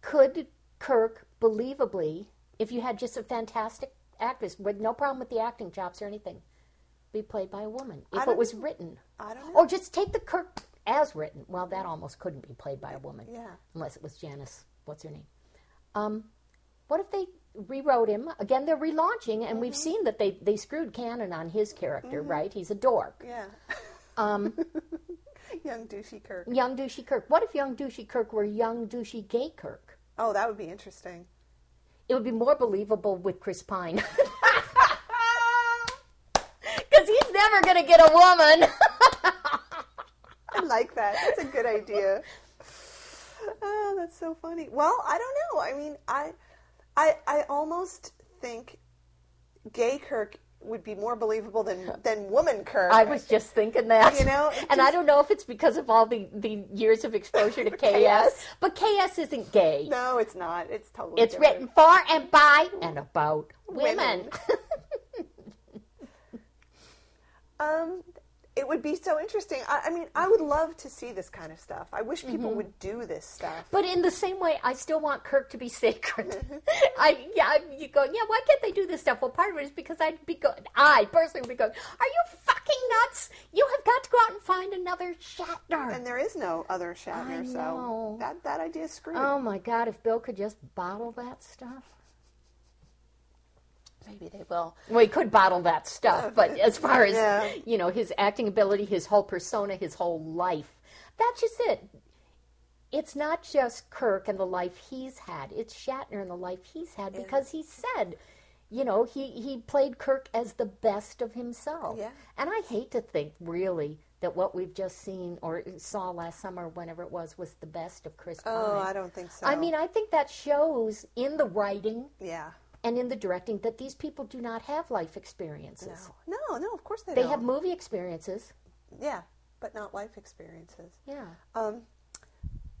could Kirk believably, if you had just a fantastic actress with no problem with the acting chops or anything, be played by a woman if it was written? I don't know. Or just take the Kirk as written. Well, that almost couldn't be played by a woman. Yeah. Unless it was Janice. What's her name? Um, what if they rewrote him? Again, they're relaunching, and Mm-hmm. we've seen that they, they screwed canon on his character, right? He's a dork. Yeah. Um, Young douchey Kirk. young douchey Kirk. What if young douchey Kirk were young douchey gay Kirk? Oh, that would be interesting. It would be more believable with Chris Pine. Because he's never going to get a woman. I like that. That's a good idea. Oh, that's so funny. Well, I don't know. I mean, I, I, I almost think gay Kirk would be more believable than than woman Kirk. I was just thinking that. You know, and I don't know if it's because of all the, the years of exposure to KS, but KS isn't gay. no, it's not. It's totally. It's different. written for and by and about women. Women. Um, it would be so interesting. I, I mean, I would love to see this kind of stuff. I wish people Mm-hmm. would do this stuff. but in the same way, I still want Kirk to be sacred. I yeah, I- you go yeah. Why can't they do this stuff? Well, part of it is because I'd be going. I personally would be going. Are you fucking nuts? You have got to go out and find another Shatner. And there is no other Shatner, I so that that idea is screwed. oh my God! If Bill could just bottle that stuff. Maybe they will. Well, he could bottle that stuff, but as far as Yeah. you know, his acting ability, his whole persona, his whole life, that's just it. It's not just Kirk and the life he's had; it's Shatner and the life he's had because he said, you know, he he played Kirk as the best of himself. Yeah. And I hate to think, really, that what we've just seen or saw last summer, whenever it was, was the best of Chris. Oh, Pine. I don't think so. I mean, I think that shows in the writing yeah. And in the directing that these people do not have life experiences. No, no, no of course they, They don't. They have movie experiences. yeah, but not life experiences. Yeah. Um,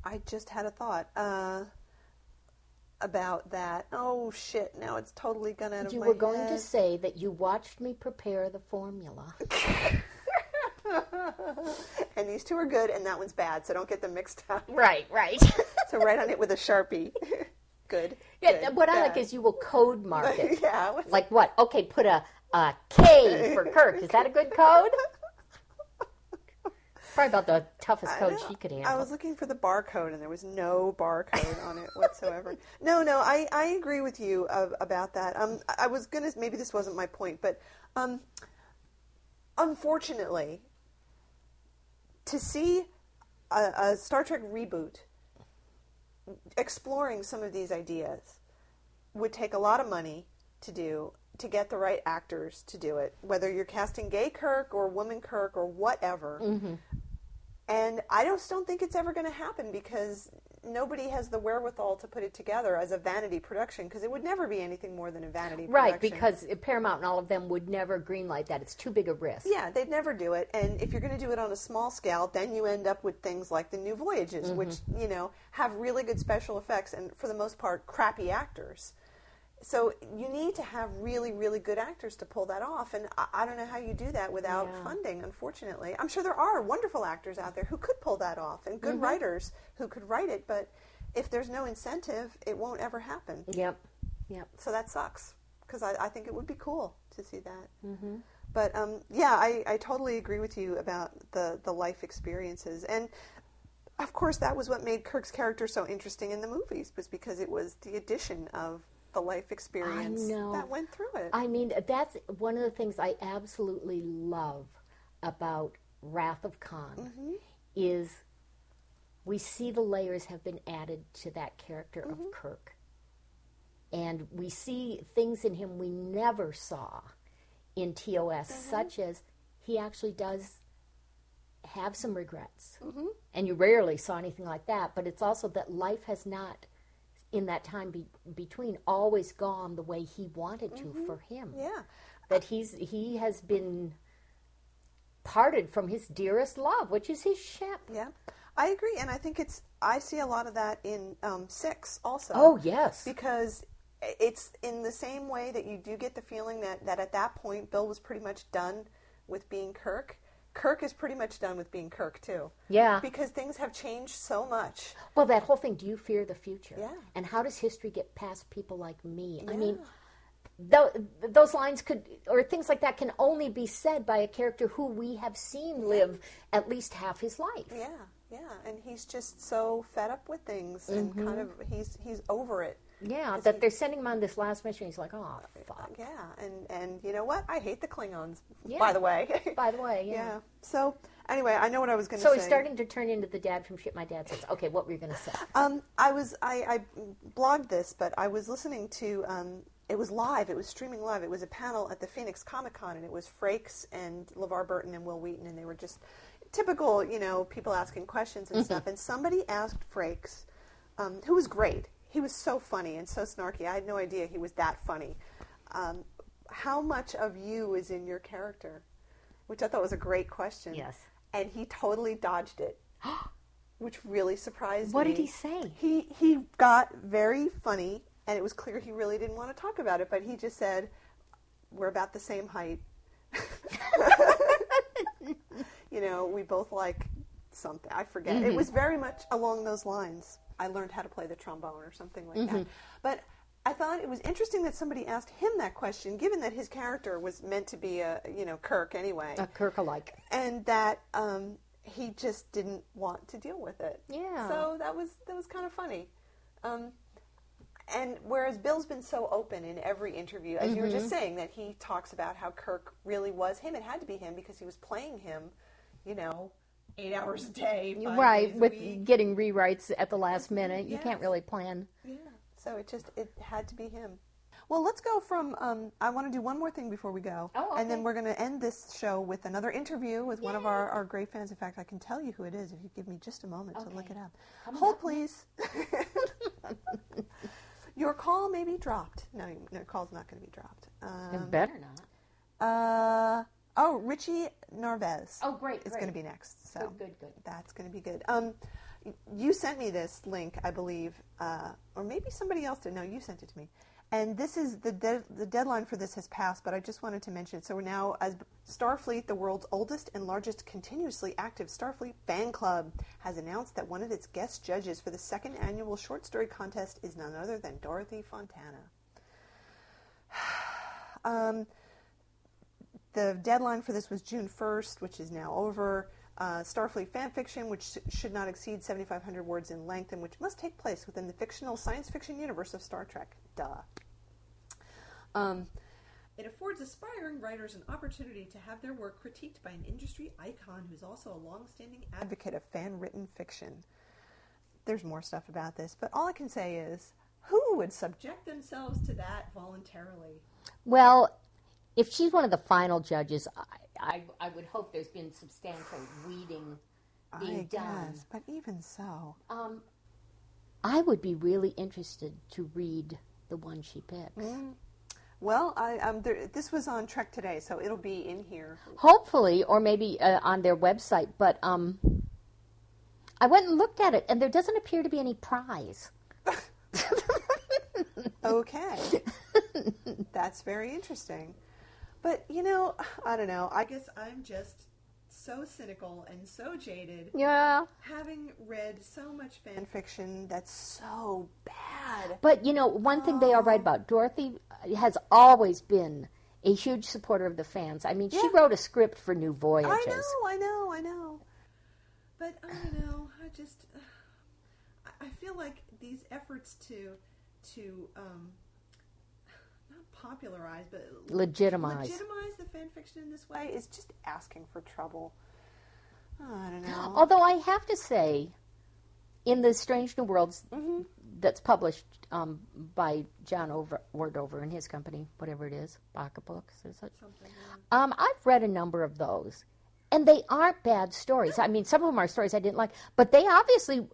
I just had a thought uh, about that. Oh shit! Now it's totally gone out of You my were going to say that you watched me prepare the formula. and these two are good, and that one's bad. So don't get them mixed up. Right, right. so write on it with a sharpie. good. yeah, good, what I like is you will code mark it. yeah. what's- Like what? Okay, put a, a K for Kirk. Is that a good code? Probably about the toughest code she could handle. I was looking for the barcode, and there was no barcode on it whatsoever. No, no, I, I agree with you uh, about that. Um, I I was gonna maybe this wasn't my point, but um, unfortunately, to see a, a Star Trek reboot exploring some of these ideas would take a lot of money to do to get the right actors to do it whether you're casting gay kirk or woman kirk or whatever. Mm-hmm. And i just don't think it's ever going to happen because nobody has the wherewithal to put it together as a vanity production because it would never be anything more than a vanity right, production Right, because Paramount and all of them would never greenlight that. It's too big a risk. Yeah, they'd never do it. And if you're going to do it on a small scale, then you end up with things like the new Voyages, which, mm-hmm. you know, have really good special effects and, for the most part, crappy actors. So you need to have really, really good actors to pull that off. And I, I don't know how you do that without Yeah. funding, unfortunately. I'm sure there are wonderful actors out there who could pull that off and good writers who could write it. But if there's no incentive, it won't ever happen. Yep. Yep. So that sucks because I, I think it would be cool to see that. Mm-hmm. But um, yeah, I, I totally agree with you about the, the life experiences. And of course, that was what made Kirk's character so interesting in the movies, was because it was the addition of the life experience that went through it. I mean, that's one of the things I absolutely love about Wrath of Khan mm-hmm. is we see the layers have been added to that character of mm-hmm. Kirk. And we see things in him we never saw in TOS, mm-hmm. such as he actually does have some regrets. And you rarely saw anything like that, but it's also that life has not, in that time be- between, always gone the way he wanted to for him. yeah. That he's he has been parted from his dearest love, which is his ship. Yeah. I agree. And I think it's, I see a lot of that in um, Six also. Oh yes, because it's in the same way that you do get the feeling that, that at that point Bill was pretty much done with being Kirk. Kirk is pretty much done with being Kirk too. Yeah. Because things have changed so much. Well, that whole thing. Do you fear the future? Yeah. And how does history get past people like me? I mean, th- those lines could, or things like that, can only be said by a character who we have seen live at least half his life. Yeah, yeah. And he's just so fed up with things and kind mm-hmm. of he's he's over it. Yeah, that he- they're sending him on this last mission. He's like, oh fuck. Yeah, and and you know what? I hate the Klingons. Yeah. By the way. By the way, yeah. yeah. So anyway, I know what I was going to So say. So he's starting to turn into the dad from shit my dad says. Okay, what were you going to say? Um, I was I, I blogged this, but I was listening to um, it was live. It was streaming live. It was a panel at the Phoenix Comic Con, and it was Frakes and LeVar Burton and Wil Wheaton, and they were just typical, you know, people asking questions and stuff. And somebody asked Frakes, um, who was great. He was so funny and so snarky. I had no idea he was that funny. Um, how much of you is in your character? Which I thought was a great question. Yes. And he totally dodged it, which really surprised What me. What did he say? He he got very funny, and it was clear he really didn't want to talk about it. But he just said, "We're about the same height." you know, we both like something. I forget. It was very much along those lines. I learned how to play the trombone or something like that. But I thought it was interesting that somebody asked him that question, given that his character was meant to be a you know Kirk anyway, A Kirk alike. and that um, he just didn't want to deal with it. Yeah. So that was that was kind of funny. Um, and whereas Bill's been so open in every interview, as you were Mm-hmm. just saying, that he talks about how Kirk really was him. It had to be him because he was playing him, you know, eight hours a day, Right, a with week. getting rewrites at the last minute. You can't really plan. Yeah. So it just it had to be him. Well, let's go from. Um, I want to do one more thing before we go, Oh, and then we're going to end this show with another interview with one of our, our great fans. In fact, I can tell you who it is if you give me just a moment to look it up. Hold, please. Your call may be dropped. No, your call's not going to be dropped. It Um, better not. uh, oh, Richie Narvez. Oh, great, It's going to be next. So Good, good, good. That's going to be good. Um, you sent me this link, I believe, uh, or maybe somebody else did. No, you sent it to me. And this is the de- the deadline for this has passed, but I just wanted to mention it. So we're now as Starfleet, the world's oldest and largest continuously active Starfleet fan club, has announced that one of its guest judges for the second annual short story contest is none other than Dorothy Fontana. um, the deadline for this was June 1st, which is now over. Uh, Starfleet fan fiction, which sh- should not exceed 7,500 words in length and which must take place within the fictional science fiction universe of Star Trek. Duh. Um, it affords aspiring writers an opportunity to have their work critiqued by an industry icon who's also a long-standing advocate of fan-written fiction. There's more stuff about this, but all I can say is, who would subject themselves to that voluntarily? Well, if she's one of the final judges, I, I, I would hope there's been substantial weeding being I done. guess, but even so. Um, I would be really interested to read the one she picks. Well, I um, there, this was on Trek today, so it'll be in here. Hopefully, or maybe uh, on their website. But um, I went and looked at it, and there doesn't appear to be any prize. Okay, that's very interesting. But you know, I don't know. I guess I'm just so cynical and so jaded, Yeah. having read so much fan fiction that's so bad. But you know, one thing they are right about Dorothy has always been a huge supporter of the fans. I mean, she wrote a script for New Voyages. I know, I know, I know. But I don't know. I just, I- feel like these efforts to, to, um, popularize, but Legitimize. legitimize the fan fiction in this way is just asking for trouble. I don't know. Although I have to say, in the Strange New Worlds Mm-hmm. that's published um, by John Over- Ordover and his company, whatever it is, Pocket Books? Something, yeah. Um, I've read a number of those, and they aren't bad stories. I mean, some of them are stories I didn't like, but they obviously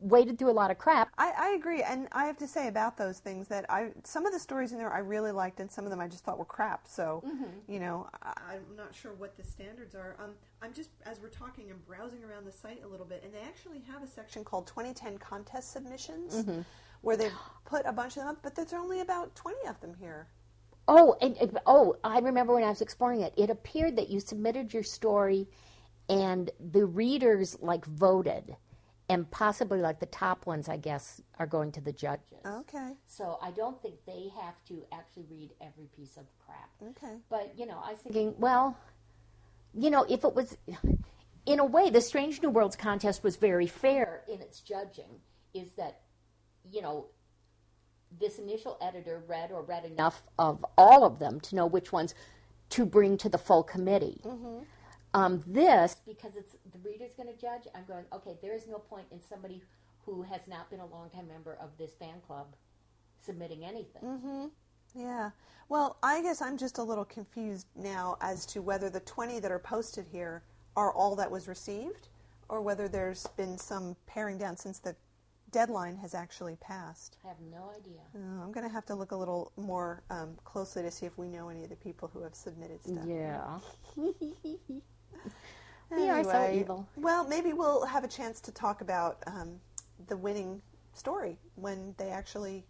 waded through a lot of crap. I, I agree, and I have to say about those things that I some of the stories in there I really liked, and some of them I just thought were crap. So, you know, I, I'm not sure what the standards are. Um, I'm just as we're talking, I'm browsing around the site a little bit, and they actually have a section called 2010 contest submissions, where they've put a bunch of them up, but there's only about 20 of them here. Oh, and, and- oh, I remember when I was exploring it. It appeared that you submitted your story, and the readers like voted, and possibly like the top ones, I guess, are going to the judges. Okay, So I don't think they have to actually read every piece of crap. okay. But you know, I was thinking, well, you know, if it was, in a way, the Strange New Worlds contest was very fair in its judging. Is that, you know, this initial editor read or read enough of all of them to know which ones to bring to the full committee. Um, this, because it's the reader's going to judge, I'm going, okay, there is no point in somebody who has not been a longtime member of this fan club submitting anything. Yeah. Well, I guess I'm just a little confused now as to whether the 20 that are posted here are all that was received or whether there's been some paring down since the deadline has actually passed. I have no idea. Uh, I'm going to have to look a little more um, closely to see if we know any of the people who have submitted stuff. Yeah. we are so evil. Well, maybe we'll have a chance to talk about um, the winning story when they actually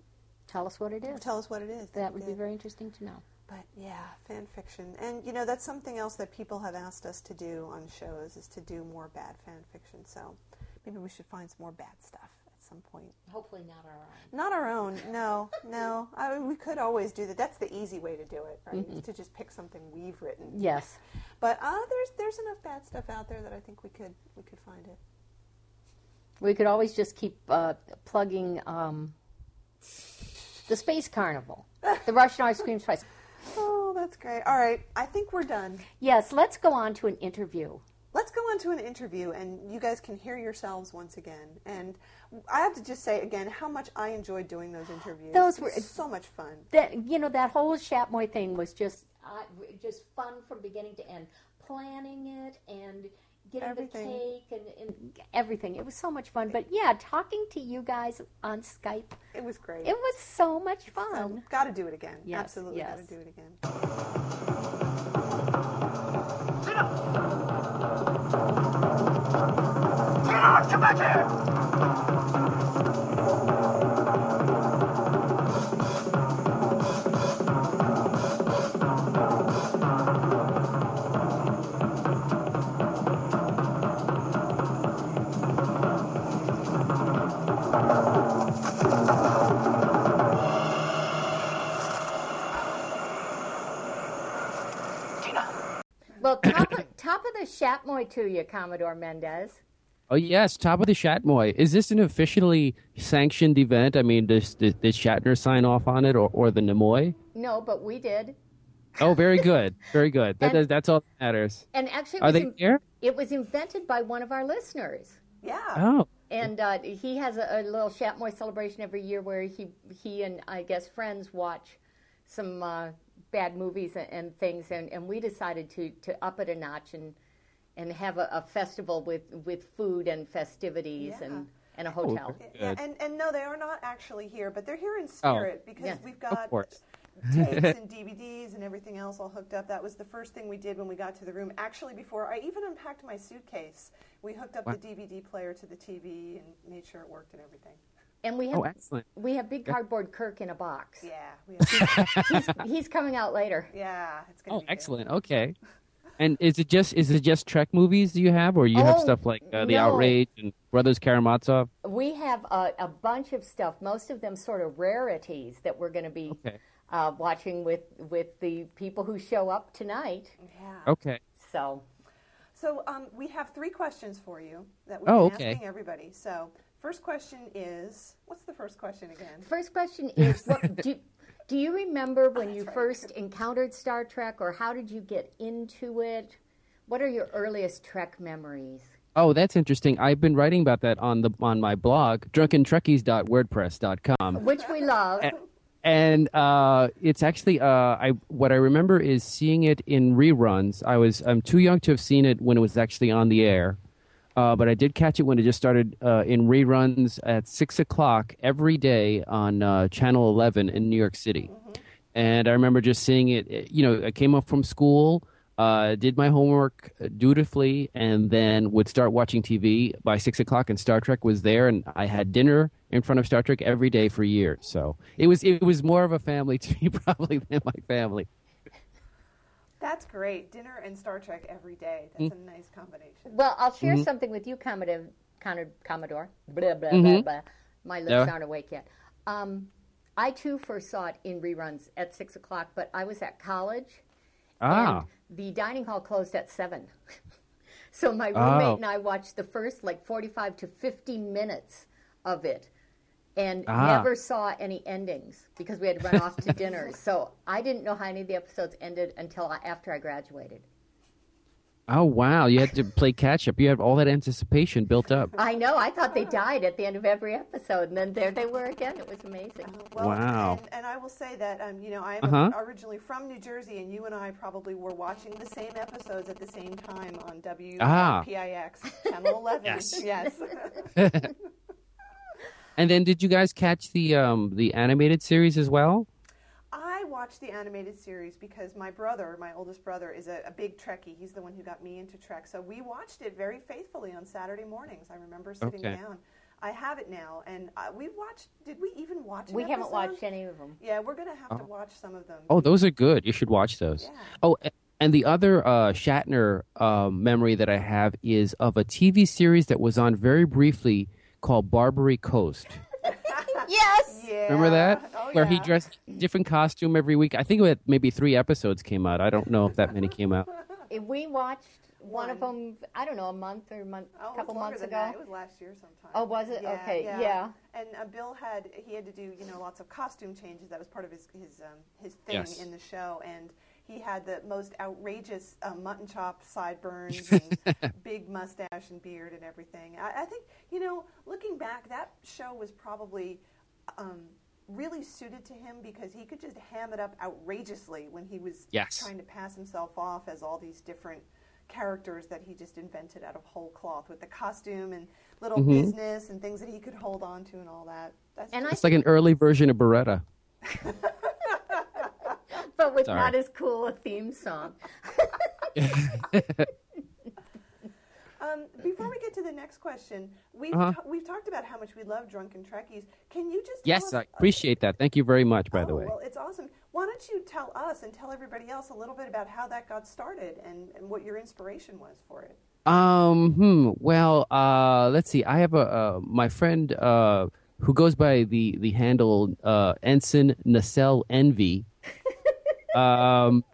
Tell us what it is. tell us what it is. that would be very interesting to know. But yeah, fan fiction, and you know that's something else that people have asked us to do on shows is to do more bad fan fiction. So maybe we should find some more bad stuff some point. Hopefully not our own. Not our own, no, no. I mean, we could always do that. That's the easy way to do it, right? Is to just pick something we've written. Yes. But uh, there's there's enough bad stuff out there that I think we could we could find it. We could always just keep uh, plugging um, the Space Carnival, the Russian Ice Cream Spice. Oh, that's great. All right, I think we're done. Yes, let's go on to an interview. Let's go on to an interview, and you guys can hear yourselves once again. And I have to just say again how much I enjoyed doing those interviews. Those were- so much fun. That you know, that whole Shatmoy thing was just uh, just fun from beginning to end. Planning it and getting Everything. the cake and, and everything. It was so much fun. But yeah, talking to you guys on Skype, It was great. it was so much so, fun. got to do it again. Yes, Absolutely, got to do it again. Come back here! The Shatmoy to you, Commodore Mendez. Oh yes, top of the Shatmoy. Is this an officially sanctioned event? I mean, does, does, did Shatner sign off on it, or, or the Nimoy? No, but we did. Oh, very good, very good. That, And- that- that's all that matters. And actually, it Are was, they in- here? it was invented by one of our listeners. Yeah. Oh, And uh, he has a, a little Shatmoy celebration every year where he he and I guess friends watch some uh, bad movies and, and things, and, and we decided to, to up it a notch and and have a, a festival with, with food and festivities Yeah. and, and a hotel. Uh, yeah, and, and no, they are not actually here, but they're here in Oh. spirit because Yes, we've got tapes and DVDs and everything else all hooked up. That was the first thing we did when we got to the room. Actually, before I even unpacked my suitcase, we hooked up Wow. the DVD player to the TV and made sure it worked and everything. And we oh, have oh, excellent. we have big cardboard Kirk in a box. Yeah, we have, He's, he's coming out later. yeah, it's gonna Oh, be good. excellent. Okay. And is it just is it just Trek movies do you have, or you have Oh, stuff like uh, the no. Outrage and Brothers Karamazov? We have a, a bunch of stuff, most of them sort of rarities that we're going to be Okay. uh, watching with, with the people who show up tonight. Yeah. Okay. So, So um, we have three questions for you that we're Oh, okay. asking everybody. So first question is, what's the first question again? first question is what, do, do you remember when you Oh, right. first encountered Star Trek, or how did you get into it? What are your earliest Trek memories? Oh, that's interesting. I've been writing about that on the on my blog, drunkentrekkies.wordpress.com. Which we love. and uh, it's actually uh, I what I remember is seeing it in reruns. I was I'm too young to have seen it when it was actually on the air, uh, but I did catch it when it just started uh, in reruns at six o'clock every day on uh, Channel Eleven in New York City. And I remember just seeing it. eh, You know, I came up from school, uh, did my homework dutifully, and then would start watching TV by six o'clock. And Star Trek was there, and I had dinner in front of Star Trek every day for years. So it was it was more of a family to me probably than my family. That's great. Dinner and Star Trek every day. That's a nice combination. Well, I'll share Mm-hmm. something with you, Commodore. Commodore. Commodore. Blah, blah, blah, blah. My lips Mm-hmm. Yeah. aren't awake yet. Um, I too first saw it in reruns at six o'clock, but I was at college, Ah, and the dining hall closed at seven. so my roommate Oh. and I watched the first like forty-five to fifty minutes of it, and Ah. never saw any endings because we had run off to dinner. So I didn't know how any of the episodes ended until I, after I graduated. oh wow! You had to play catch up. You had all that anticipation built up. I know. I thought they died at the end of every episode, and then there they were again. It was amazing. Well, Wow. And, and I will say that, um, you know, I am Uh-huh. originally from New Jersey, and you and I probably were watching the same episodes at the same time on WPIX, Ah. Channel 11. Yes. yes. And then, did you guys catch the um, the animated series as well? I watched the animated series because my brother, my oldest brother, is a, a big Trekkie. He's the one who got me into Trek. So we watched it very faithfully on Saturday mornings. I remember sitting Okay. down. I have it now, and uh, we've watched. Did we even watch? An We haven't episode? watched any of them. Yeah, we're gonna have to watch some of them. Oh, those are good. You should watch those. Yeah. Oh, and the other uh, Shatner uh, memory that I have is of a TV series that was on very briefly called Barbary Coast. Yes. Yeah. Remember that? Oh, Where he yeah. dressed different costume every week. I think it had maybe three episodes came out. I don't know if that many came out. If We watched one, of them. I don't know, a month or a month, Oh, it couple longer months than ago. That. It was last year sometime. Oh, was it? Yeah, Okay, yeah. And uh, Bill had he had to do you know lots of costume changes. That was part of his his um, his thing Yes. in the show, and he had the most outrageous uh, mutton chop sideburns and big mustache and beard and everything. I, I think you know looking back, that show was probably. Um, really suited to him because he could just ham it up outrageously when he was Yes. trying to pass himself off as all these different characters that he just invented out of whole cloth with the costume and little business and things that he could hold on to and all that. That's And I, It's like an early version of Baretta. but with Sorry. not as cool a theme song. Um, before we get to the next question, we've Uh-huh. ta- we've talked about how much we love drunken Trekkies. Can you just tell Yes, us, I appreciate that. Thank you very much, by the oh, way. Well, it's awesome. Why don't you tell us and tell everybody else a little bit about how that got started and, and what your inspiration was for it? Um. Hmm. Well. Uh. Let's see. I have a uh, my friend uh who goes by the the handle uh Ensign Nacelle Envy. Um.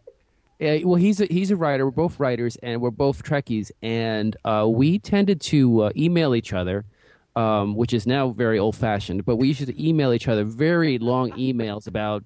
yeah, well, he's a he's a writer. We're both writers, and we're both Trekkies, and uh, we tended to uh, email each other, um, which is now very old fashioned. But we used to email each other very long emails about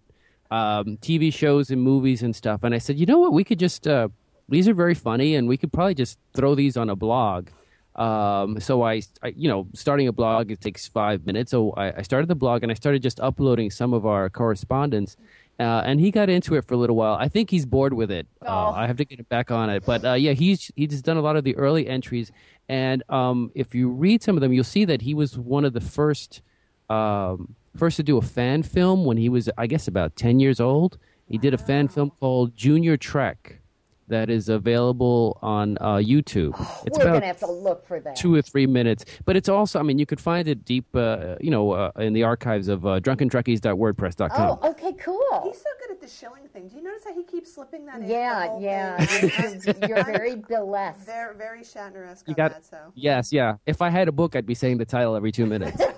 um, TV shows and movies and stuff. And I said, you know what? We could just uh, these are very funny, and we could probably just throw these on a blog. Um, so I, I, you know, starting a blog it takes five minutes. So I, I started the blog and I started just uploading some of our correspondence. Uh, and he got into it for a little while. I think he's bored with it. Uh, I have to get him back on it. But uh, yeah, he's he's done a lot of the early entries. And um, if you read some of them, you'll see that he was one of the first um, first to do a fan film when he was, I guess, about ten years old. He did a fan film called Junior Trek that is available on uh, YouTube. It's We're gonna have to look for that. two or three minutes, but it's also, I mean, you could find it deep, uh, you know, uh, in the archives of uh, drunkentrekkies.wordpress.com. Oh, okay, cool. He's so good at the shilling thing. Do you notice how he keeps slipping that in? Yeah, yeah. You're, you're very Bill-esque. Very, very Shatner-esque You on got that. So Yes, yeah. If I had a book, I'd be saying the title every two minutes.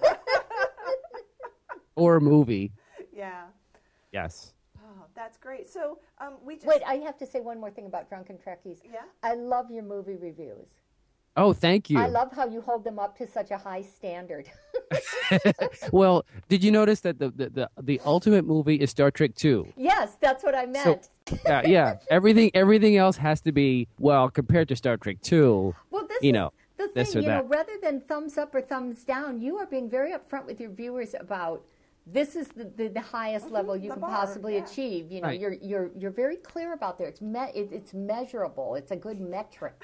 or a movie. yeah, Yes. That's great. So um, we just Wait, I have to say one more thing about Drunken Trekkies. Yeah? I love your movie reviews. Oh, thank you. I love how you hold them up to such a high standard. well, did you notice that the, the, the, the ultimate movie is Star Trek 2? yes, that's what I meant. yeah, yeah. Everything everything else has to be well compared to Star Trek 2. well, this you is know, the this thing, or you know, that. rather than thumbs up or thumbs down, you are being very upfront with your viewers about this is the, the, the highest level you the can bar, possibly yeah. achieve. You know, Right. you're you're you're very clear about there. It's me- it, it's measurable. It's a good metric.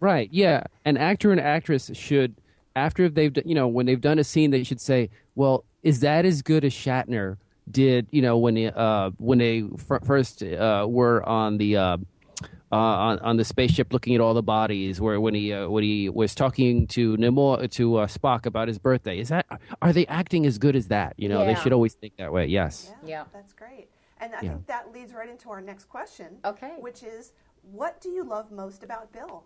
Right. Yeah. An actor and actress should, after they've, d- you know, when they've done a scene, they should say, "Well, is that as good as Shatner did?" You know, when uh, when they f- first uh, were on the. Uh, uh, on on the spaceship, looking at all the bodies, where when he uh, when he was talking to Nimoy to uh, Spock about his birthday, is that are they acting as good as that? You know, they should always think that way. Yes. Yeah, Yeah. that's great. And I Yeah. think that leads right into our next question. Okay. Which is, what do you love most about Bill?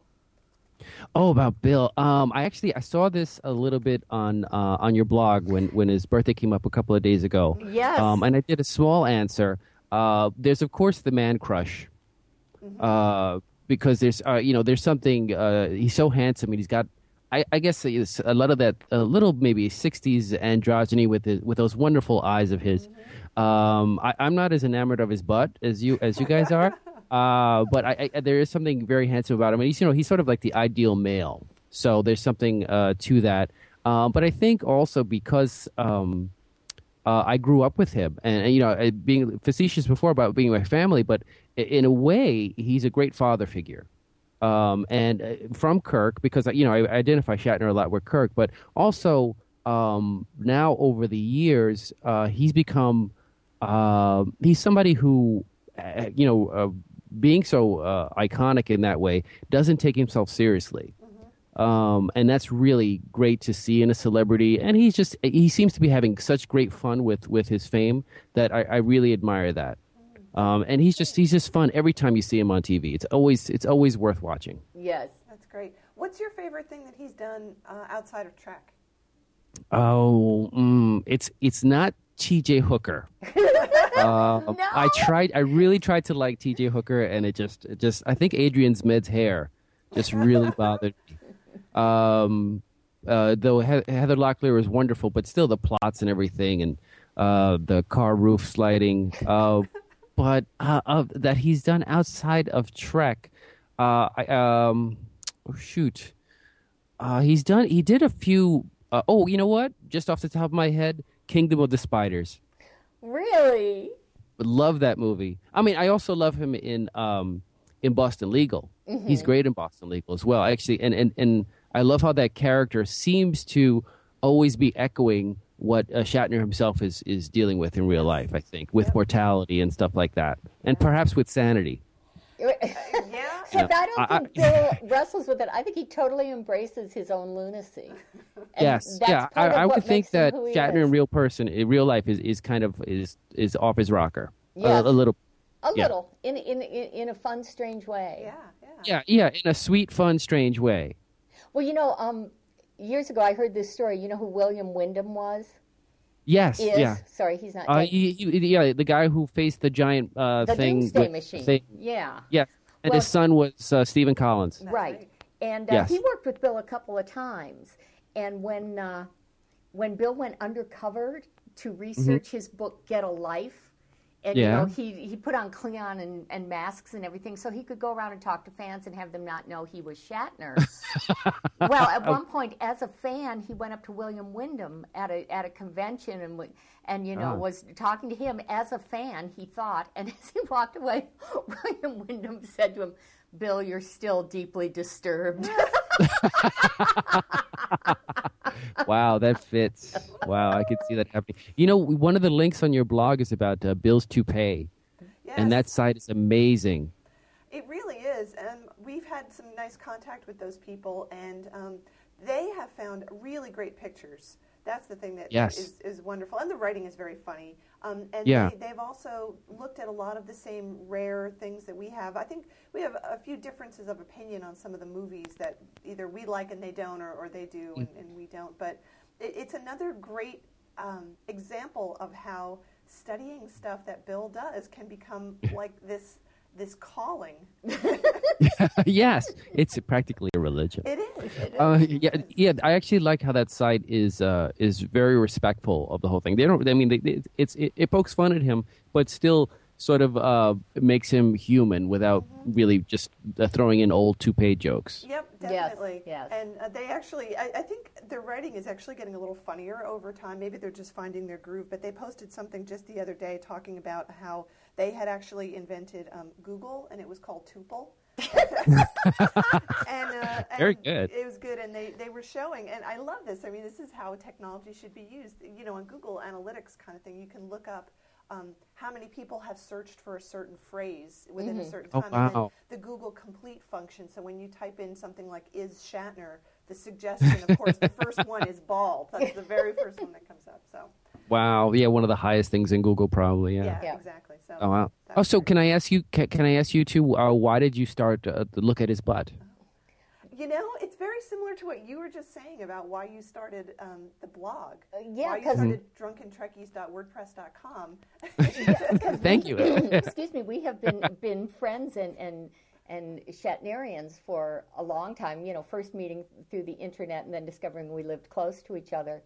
Oh, about Bill. Um, I actually I saw this a little bit on uh, on your blog when when his birthday came up a couple of days ago. Yes. Um, and I did a small answer. Uh, there's of course the man crush. Uh, because there's uh, you know there's something uh, he's so handsome and he's got I, I guess it's a lot of that a little maybe 60s androgyny with his, with those wonderful eyes of his. Um, I, I'm not as enamored of his butt as you as you guys are, uh, but I, I, there is something very handsome about him. And he's you know he's sort of like the ideal male. So there's something uh, to that. Um, but I think also because um, uh, I grew up with him, and, and, you know, being facetious before about being my family, but in a way, he's a great father figure. Um, and uh, from Kirk, because you know I identify Shatner a lot with Kirk, but also um, now over the years, uh, he's become uh, he's somebody who, uh, you know, uh, being so uh, iconic in that way, doesn't take himself seriously. Um, and that's really great to see in a celebrity. And he's just he seems to be having such great fun with with his fame that I, I really admire that. Um, and he's just he's just fun every time you see him on TV. It's always it's always worth watching. Yes. That's great. What's your favorite thing that he's done uh, outside of Trek? Oh, mm, it's it's not T.J. Hooker. Uh, I tried. I really tried to like T.J. Hooker, and it just it just I think Adrian Zmed's hair just really bothered me. Um, uh, though he- Heather Locklear was wonderful, but still the plots and everything, and uh, the car roof sliding. But uh, of, that he's done outside of Trek, uh, I, um, oh, shoot, uh, he's done. He did a few. Uh, oh, you know what? Just off the top of my head, Kingdom of the Spiders. Really? Love that movie. I mean, I also love him in um, in Boston Legal. He's great in Boston Legal as well. Actually, and and and I love how that character seems to always be echoing what uh, Shatner himself is is dealing with in real life. I think with mortality and stuff like that, and perhaps with sanity. Yeah. Except I don't I- think Bill wrestles with it. I think he totally embraces his own lunacy. And yes, that's yeah. I, I would think that Shatner in real person, in real life, is, is kind of is is off his rocker. A- Yes. a little. a yeah. little in, in in in a fun, strange way. Yeah. Yeah. Yeah, yeah, in a sweet, fun, strange way. Well, you know, um, years ago I heard this story. You know who William Windom was? Yes, Is yeah. sorry, he's not. Uh, he, he- yeah, the guy who faced the giant uh, the thing. Doomsday with- Machine. thing- Yeah. Yes, and Well- his son was uh, Stephen Collins. right. And uh, Yes. he worked with Bill a couple of times. And when uh, when Bill went undercover to research his book Get a Life, and. Yeah. you know he he put on Cleon and, and masks and everything, so he could go around and talk to fans and have them not know he was Shatner. well, at oh. one point, as a fan, he went up to William Windom at a at a convention and and you know Oh. was talking to him as a fan. He thought, and as he walked away, William Windom said to him, "Bill, you're still deeply disturbed." Wow, that fits. Wow, I could see that happening. You know, one of the links on your blog is about uh, Bill's to pay, Yes. And that site is amazing. It really is, and we've had some nice contact with those people, and um, they have found really great pictures. That's the thing that Yes. is, is wonderful, and the writing is very funny. Um, and Yeah. they, they've also looked at a lot of the same rare things that we have. I think we have a few differences of opinion on some of the movies that either we like and they don't, or, or they do and, and we don't. But it, it's another great um, example of how studying stuff that Bill does can become like this this calling. yes, it's practically religion. It is. It is. Uh, yeah, yeah. I actually like how that site is uh, is very respectful of the whole thing. They don't. I mean, they, they, it's it, it pokes fun at him, but still sort of uh, makes him human without really just uh, throwing in old toupee jokes. Yep, Yes, definitely. yes. And uh, they actually, I, I think their writing is actually getting a little funnier over time. Maybe they're just finding their groove. But they posted something just the other day talking about how they had actually invented um, Google, and it was called Tuple. and, uh, Very and good. It was good, and they, they were showing, and I love this. I mean, this is how technology should be used. You know, on Google Analytics kind of thing, you can look up um, how many people have searched for a certain phrase within a certain Oh, time. and then wow. the Google Complete function. So when you type in something like "is Shatner," the suggestion, of course, the first one is bald. That's the very first one that comes up. So Wow. Yeah, one of the highest things in Google, probably. Yeah. yeah, Yeah. exactly. So Oh wow. That's Oh, so can I ask you? Can, can I ask you too? Uh, why did you start uh, to look at his butt? you know, it's very similar to what you were just saying about why you started um, the blog. yeah, why you 'cause- started drunkentrekkies.wordpress.com. Thank you. excuse me, we have been been friends and and and Shatnerians for a long time. You know, first meeting through the internet and then discovering we lived close to each other.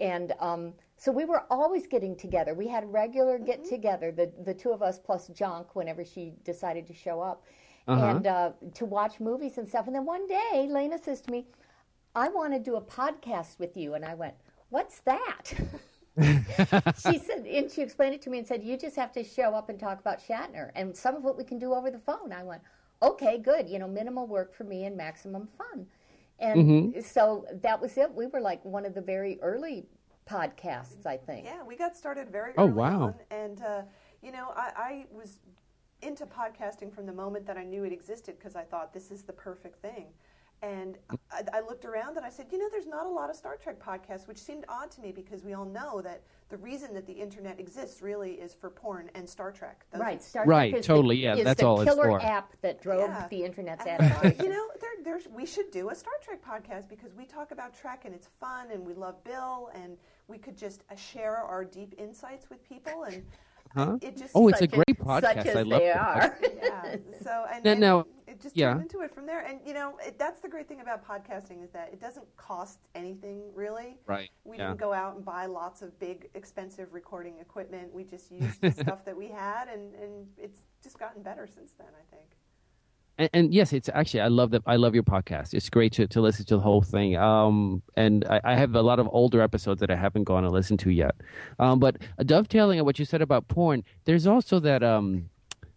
And um, so we were always getting together. We had regular get together, the the two of us plus Jonk whenever she decided to show up, and uh, to watch movies and stuff. And then one day, Lena says to me, "I want to do a podcast with you," and I went, "What's that?" she said, and she explained it to me and said, "You just have to show up and talk about Shatner, and some of what we can do over the phone." I went, "Okay, good. You know, minimal work for me and maximum fun." And so that was it. We were like one of the very early podcasts, I think. Yeah, we got started very early. Oh, early wow. on, and uh, you know, I, I was into podcasting from the moment that I knew it existed because I thought this is the perfect thing. And I, I looked around and I said, you know, there's not a lot of Star Trek podcasts, which seemed odd to me because we all know that the reason that the internet exists really is for porn and Star Trek. Those Right, are- Star Right, Trek is totally, The, yeah, is that's the all it's killer for. app that drove Yeah. the internet's And I thought, adaptation. you know, there, there's, we should do a Star Trek podcast because we talk about Trek and it's fun and we love Bill and we could just uh, share our deep insights with people and Huh? it just Oh, it's a great as- podcast. Such as I love they it. are. yeah. So and, Now- and now- it just yeah. turned into it from there. And you know, it, that's the great thing about podcasting is that it doesn't cost anything really. Right, We yeah. didn't go out and buy lots of big, expensive recording equipment. We just used the stuff that we had, and and it's just gotten better since then. I think. And, and yes, it's actually I love that. I love your podcast. It's great to, to listen to the whole thing. Um, and I, I have a lot of older episodes that I haven't gone and listened to yet. Um, but dovetailing on what you said about porn, there's also that um,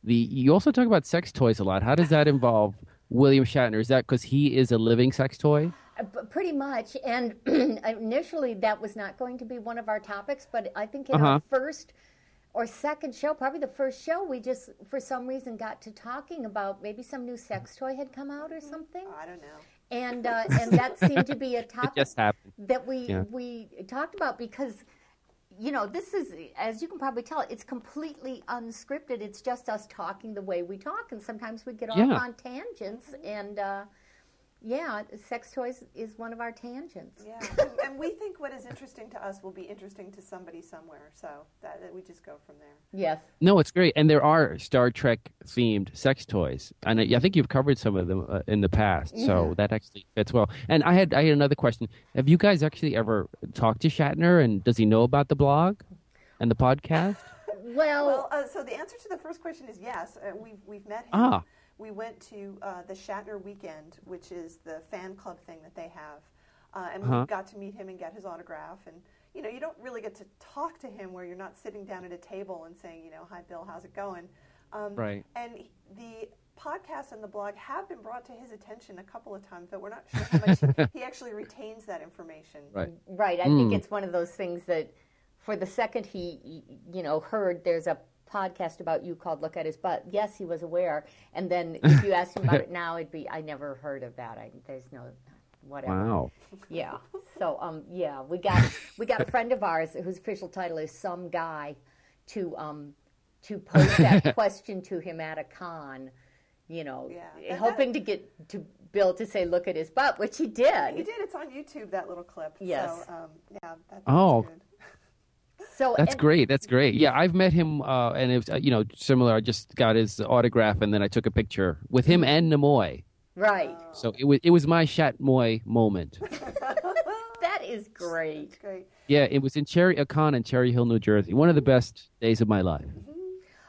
the you also talk about sex toys a lot. How does that involve William Shatner? Is that because he is a living sex toy? Uh, Pretty much. And initially, that was not going to be one of our topics, but I think in Uh-huh. our first or second show, probably the first show, we just, for some reason, got to talking about maybe some new sex toy had come out or something. I don't know. And, uh, and that seemed to be a topic just that we Yeah. we talked about because you know this is as you can probably tell it's completely unscripted it's just us talking the way we talk and sometimes we get off Yeah. on tangents and uh, yeah sex toys is one of our tangents Yeah, and, and we think what is interesting to us will be interesting to somebody somewhere. So that, that we just go from there. yes No, it's great, and there are Star Trek themed sex toys, and I I think you've covered some of them uh, in the past, so that actually fits well. And I had I had another question: Have you guys actually ever talked to Shatner, and does he know about the blog and the podcast? well, Well, uh, so the answer to the first question is yes. Uh, we've we've met him. Ah. We went to uh, the Shatner Weekend, which is the fan club thing that they have, uh, and Uh-huh. we got to meet him and get his autograph. And you know, you don't really get to talk to him where you're not sitting down at a table and saying, you know, "Hi, Bill, how's it going?" Um, Right. And the podcast and the blog have been brought to his attention a couple of times, but we're not sure how much he actually retains that information. Right. right i think it's one of those things that for the second he you know heard there's a podcast about you called look at his butt yes he was aware and then if you asked him about it now it'd be i never heard of that I, there's no whatever Wow. Yeah. So um yeah, we got we got a friend of ours whose official title is some guy to um to pose that question to him at a con, you know, Yeah. That- hoping to get to Bill to say look at his butt, which he did. He did. It's on YouTube. That little clip. Yes. So, um, yeah. That, that Oh. good. So That's and- great. That's great. Yeah, I've met him, uh, and it was uh, you know similar. I just got his autograph, and then I took a picture with him and Nimoy. Right. So it was it was my Shatmoy moment. That is great. Great. Yeah, it was in Cherry a con in Cherry Hill, New Jersey. One of the best days of my life.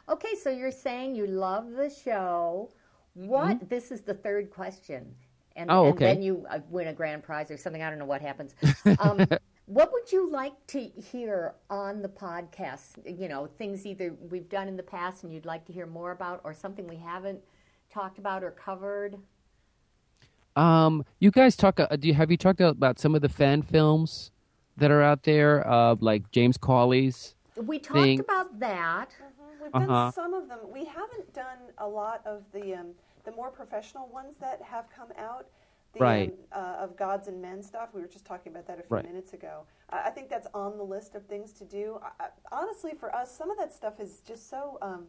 Okay, so you're saying you love the show. What? This is the third question, and, Mm-hmm. Oh, and then you uh, win a grand prize or something. I don't know what happens. Um, what would you like to hear on the podcast? You know, things either we've done in the past and you'd like to hear more about, or something we haven't talked about or covered. Um, you guys talk. Uh, do you have you talked about some of the fan films that are out there, uh, like James Cawley's? We talked Thing. about that. We've done Uh-huh. some of them. We haven't done a lot of the um, the more professional ones that have come out. The, Right. Um, uh, of gods and men stuff. We were just talking about that a few Right. minutes ago. I I think that's on the list of things to do. I, I, honestly, for us, some of that stuff is just so. Um,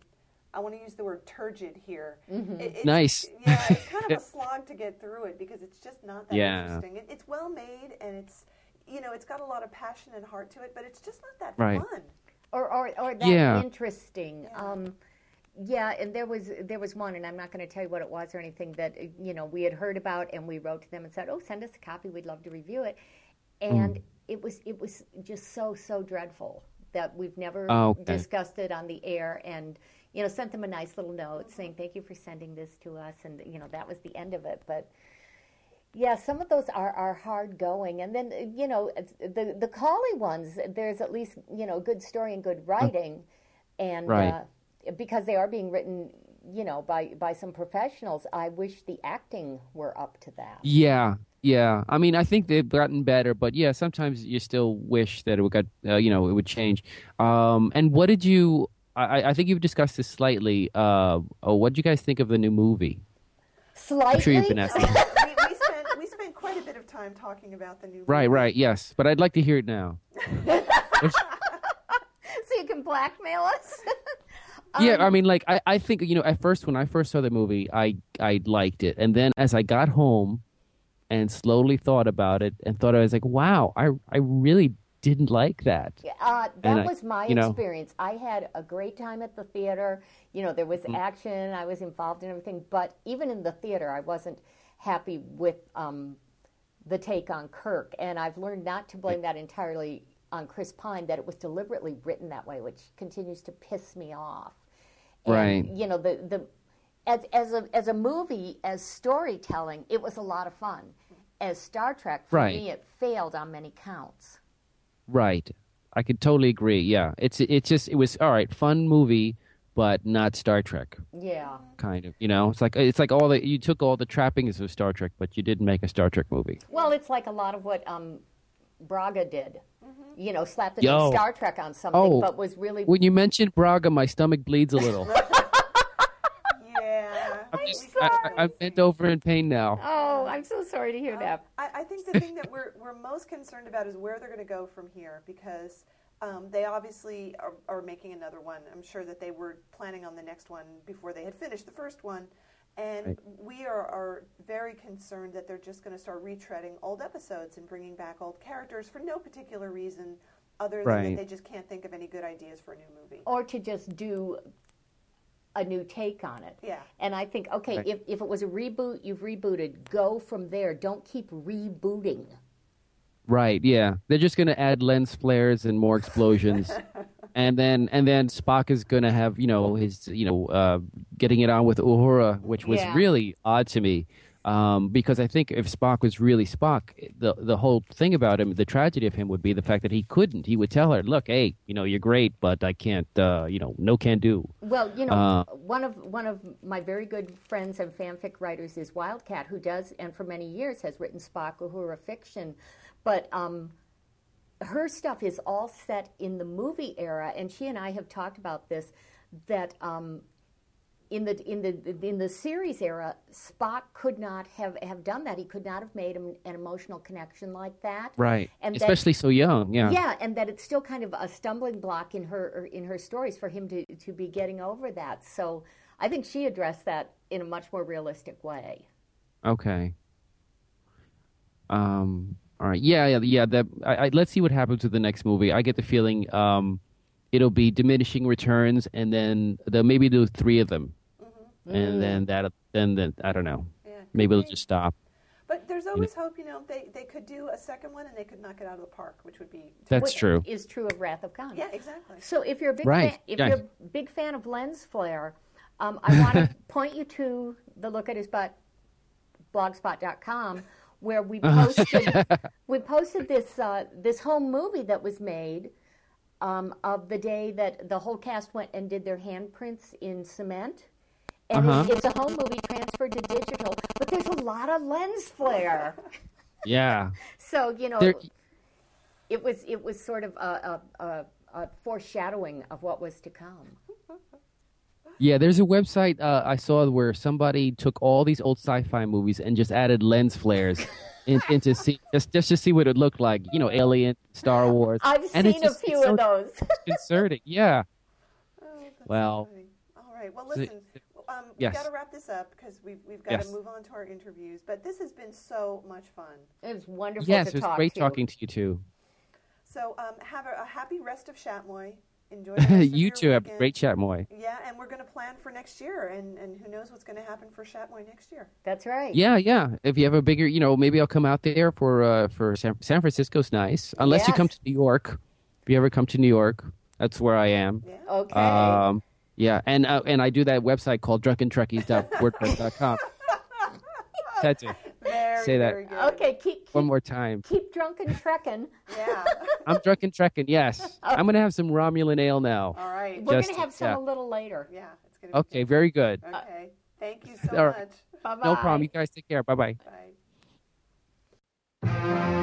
I want to use the word turgid here. Mm-hmm. It- it's- Nice. Yeah, it's kind of a slog to get through it because it's just not that Yeah. interesting. It, it's well made and it's, you know, it's got a lot of passion and heart to it, but it's just not that Right. fun. or or, or that Yeah. interesting. Yeah. Um, yeah, and there was there was one, and I'm not going to tell you what it was or anything that you know we had heard about, and we wrote to them and said, "Oh, send us a copy. We'd love to review it." And it was it was just so so dreadful that we've never Oh, okay. discussed it on the air, and you know sent them a nice little note saying thank you for sending this to us, and you know that was the end of it, but. Yeah, some of those are, are hard going, and then you know the the Cawley ones. There's at least you know good story and good writing, and Right. uh, because they are being written, you know, by by some professionals. I wish the acting were up to that. Yeah, Yeah, I mean, I think they've gotten better, but yeah, sometimes you still wish that it would got, uh, you know, it would change. Um, and what did you? I, I think you've discussed this slightly. Uh, oh, what did you guys think of the new movie? Slightly. I'm sure you've been asking. we, we spent we spent quite a bit of time talking about the new. Movie. Right, movie. right, yes, but I'd like to hear it now. so you can blackmail us. yeah, Um, I mean, like I, I think you know, at first when I first saw the movie, I I liked it, and then as I got home and slowly thought about it, and thought I was like, wow, I I really didn't like that. Uh, that I- was my you know- experience. I had a great time at the theater. You know, there was Mm. action. I was involved in everything. But even in the theater, I wasn't happy with um, the take on Kirk. And I've learned not to blame that entirely on Chris Pine. That it was deliberately written that way, which continues to piss me off. And, Right. You know, the the as as a as a movie as storytelling, it was a lot of fun. As Star Trek, for Right. me, it failed on many counts. Right. I could totally agree. Yeah. It's it's just it was all right, fun movie, but not Star Trek Yeah. kind of. You know, it's like it's like all the you took all the trappings of Star Trek, but you didn't make a Star Trek movie. Well, it's like a lot of what um, Braga did. You know, slapped the Yo. name Star Trek on something, Oh. but was really. When you mentioned Braga, my stomach bleeds a little. Yeah. I'm just, I, I, I'm bent over in pain now. oh, I'm so sorry to hear that. I, I think the thing that we're, we're most concerned about is where they're going to go from here because um, they obviously are, are making another one. I'm sure that they were planning on the next one before they had finished the first one. And Right. we are, are very concerned that they're just going to start retreading old episodes and bringing back old characters for no particular reason other than Right. that they just can't think of any good ideas for a new movie. Or to just do a new take on it. Yeah. And I think, okay, Right. if, if it was a reboot, you've rebooted. Go from there. Don't keep rebooting. Right, yeah. They're just going to add lens flares and more explosions. and then and then Spock is going to have, you know, his, you know, uh, getting it on with Uhura, which was Yeah. really odd to me. Um, because I think if Spock was really Spock, the the whole thing about him, the tragedy of him would be the fact that he couldn't. He would tell her, "Look, hey, you know, you're great, but I can't, uh, you know, no can do." Well, you know, Uh, one of one of my very good friends and fanfic writers is Wildcat, who does and for many years has written Spock Uhura fiction, but um, her stuff is all set in the movie era, and she and I have talked about this that. Um, in the in the in the series era, Spock could not have, have done that. He could not have made an, an emotional connection like that. Right. And that- Especially so young. Yeah. yeah, and that it's still kind of a stumbling block in her in her stories for him to to be getting over that. So I think she addressed that in a much more realistic way. Okay. Um. All right. Yeah. Yeah. Yeah. That. I, I, let's see what happens with the next movie. I get the feeling um, it'll be diminishing returns, and then they'll maybe do three of them, and then that. Then then I don't know. Yeah, Maybe it'll just stop. But there's always hope, you know, they, they could do a second one and they could knock it out of the park, which would be. That's Which true. Is true of Wrath of Khan. Yeah, exactly. So if you're a big Right, fan, if yeah. you're a big fan of lens flare, um, I want to point you to the look at his butt blogspot.com where we posted we posted this uh, this home movie that was made um, of the day that the whole cast went and did their handprints in cement. And Uh-huh. it's, it's a home movie transferred to digital, but there's a lot of lens flare. Yeah. So you know, There- it was it was sort of a, a, a, a foreshadowing of what was to come. Yeah. There's a website uh, I saw where somebody took all these old sci-fi movies and just added lens flares. in, into see just just to see what it looked like, you know, Alien, Star Wars. I've And it's seen a just- few it's of so those. disconcerting. Yeah. Oh, Well- funny. All right. Well, listen. Um, we've Yes. got to wrap this up because we've, we've got Yes. to move on to our interviews. But this has been so much fun. It was wonderful Yes, to it was talk great to. talking to you too. So um, have a, a happy rest of Shatmoy. Enjoy the rest of you your too have a great Shatmoy. Yeah, and we're going to plan for next year, and, and who knows what's going to happen for Shatmoy next year. That's right. Yeah, yeah. If you have a bigger, you know, maybe I'll come out there for uh, for San, San Francisco's nice. Unless you come to New York. If you ever come to New York, that's where I am. Yeah. Okay. Um, yeah, and uh, and I do that website called drunkentrekkies.wordpress.com. That's it. Very, Say that. good. okay. Keep keep, One more time. keep drunk and trekking. Yeah. I'm drunken trekking. Yes, oh. I'm gonna have some Romulan ale now. All right. We're Just- going to have some yeah. a little later. Yeah, it's going to be Okay, very good. Okay. Uh, Thank you so All right. much. Bye bye. No problem. You guys take care. Bye bye. Bye. Bye.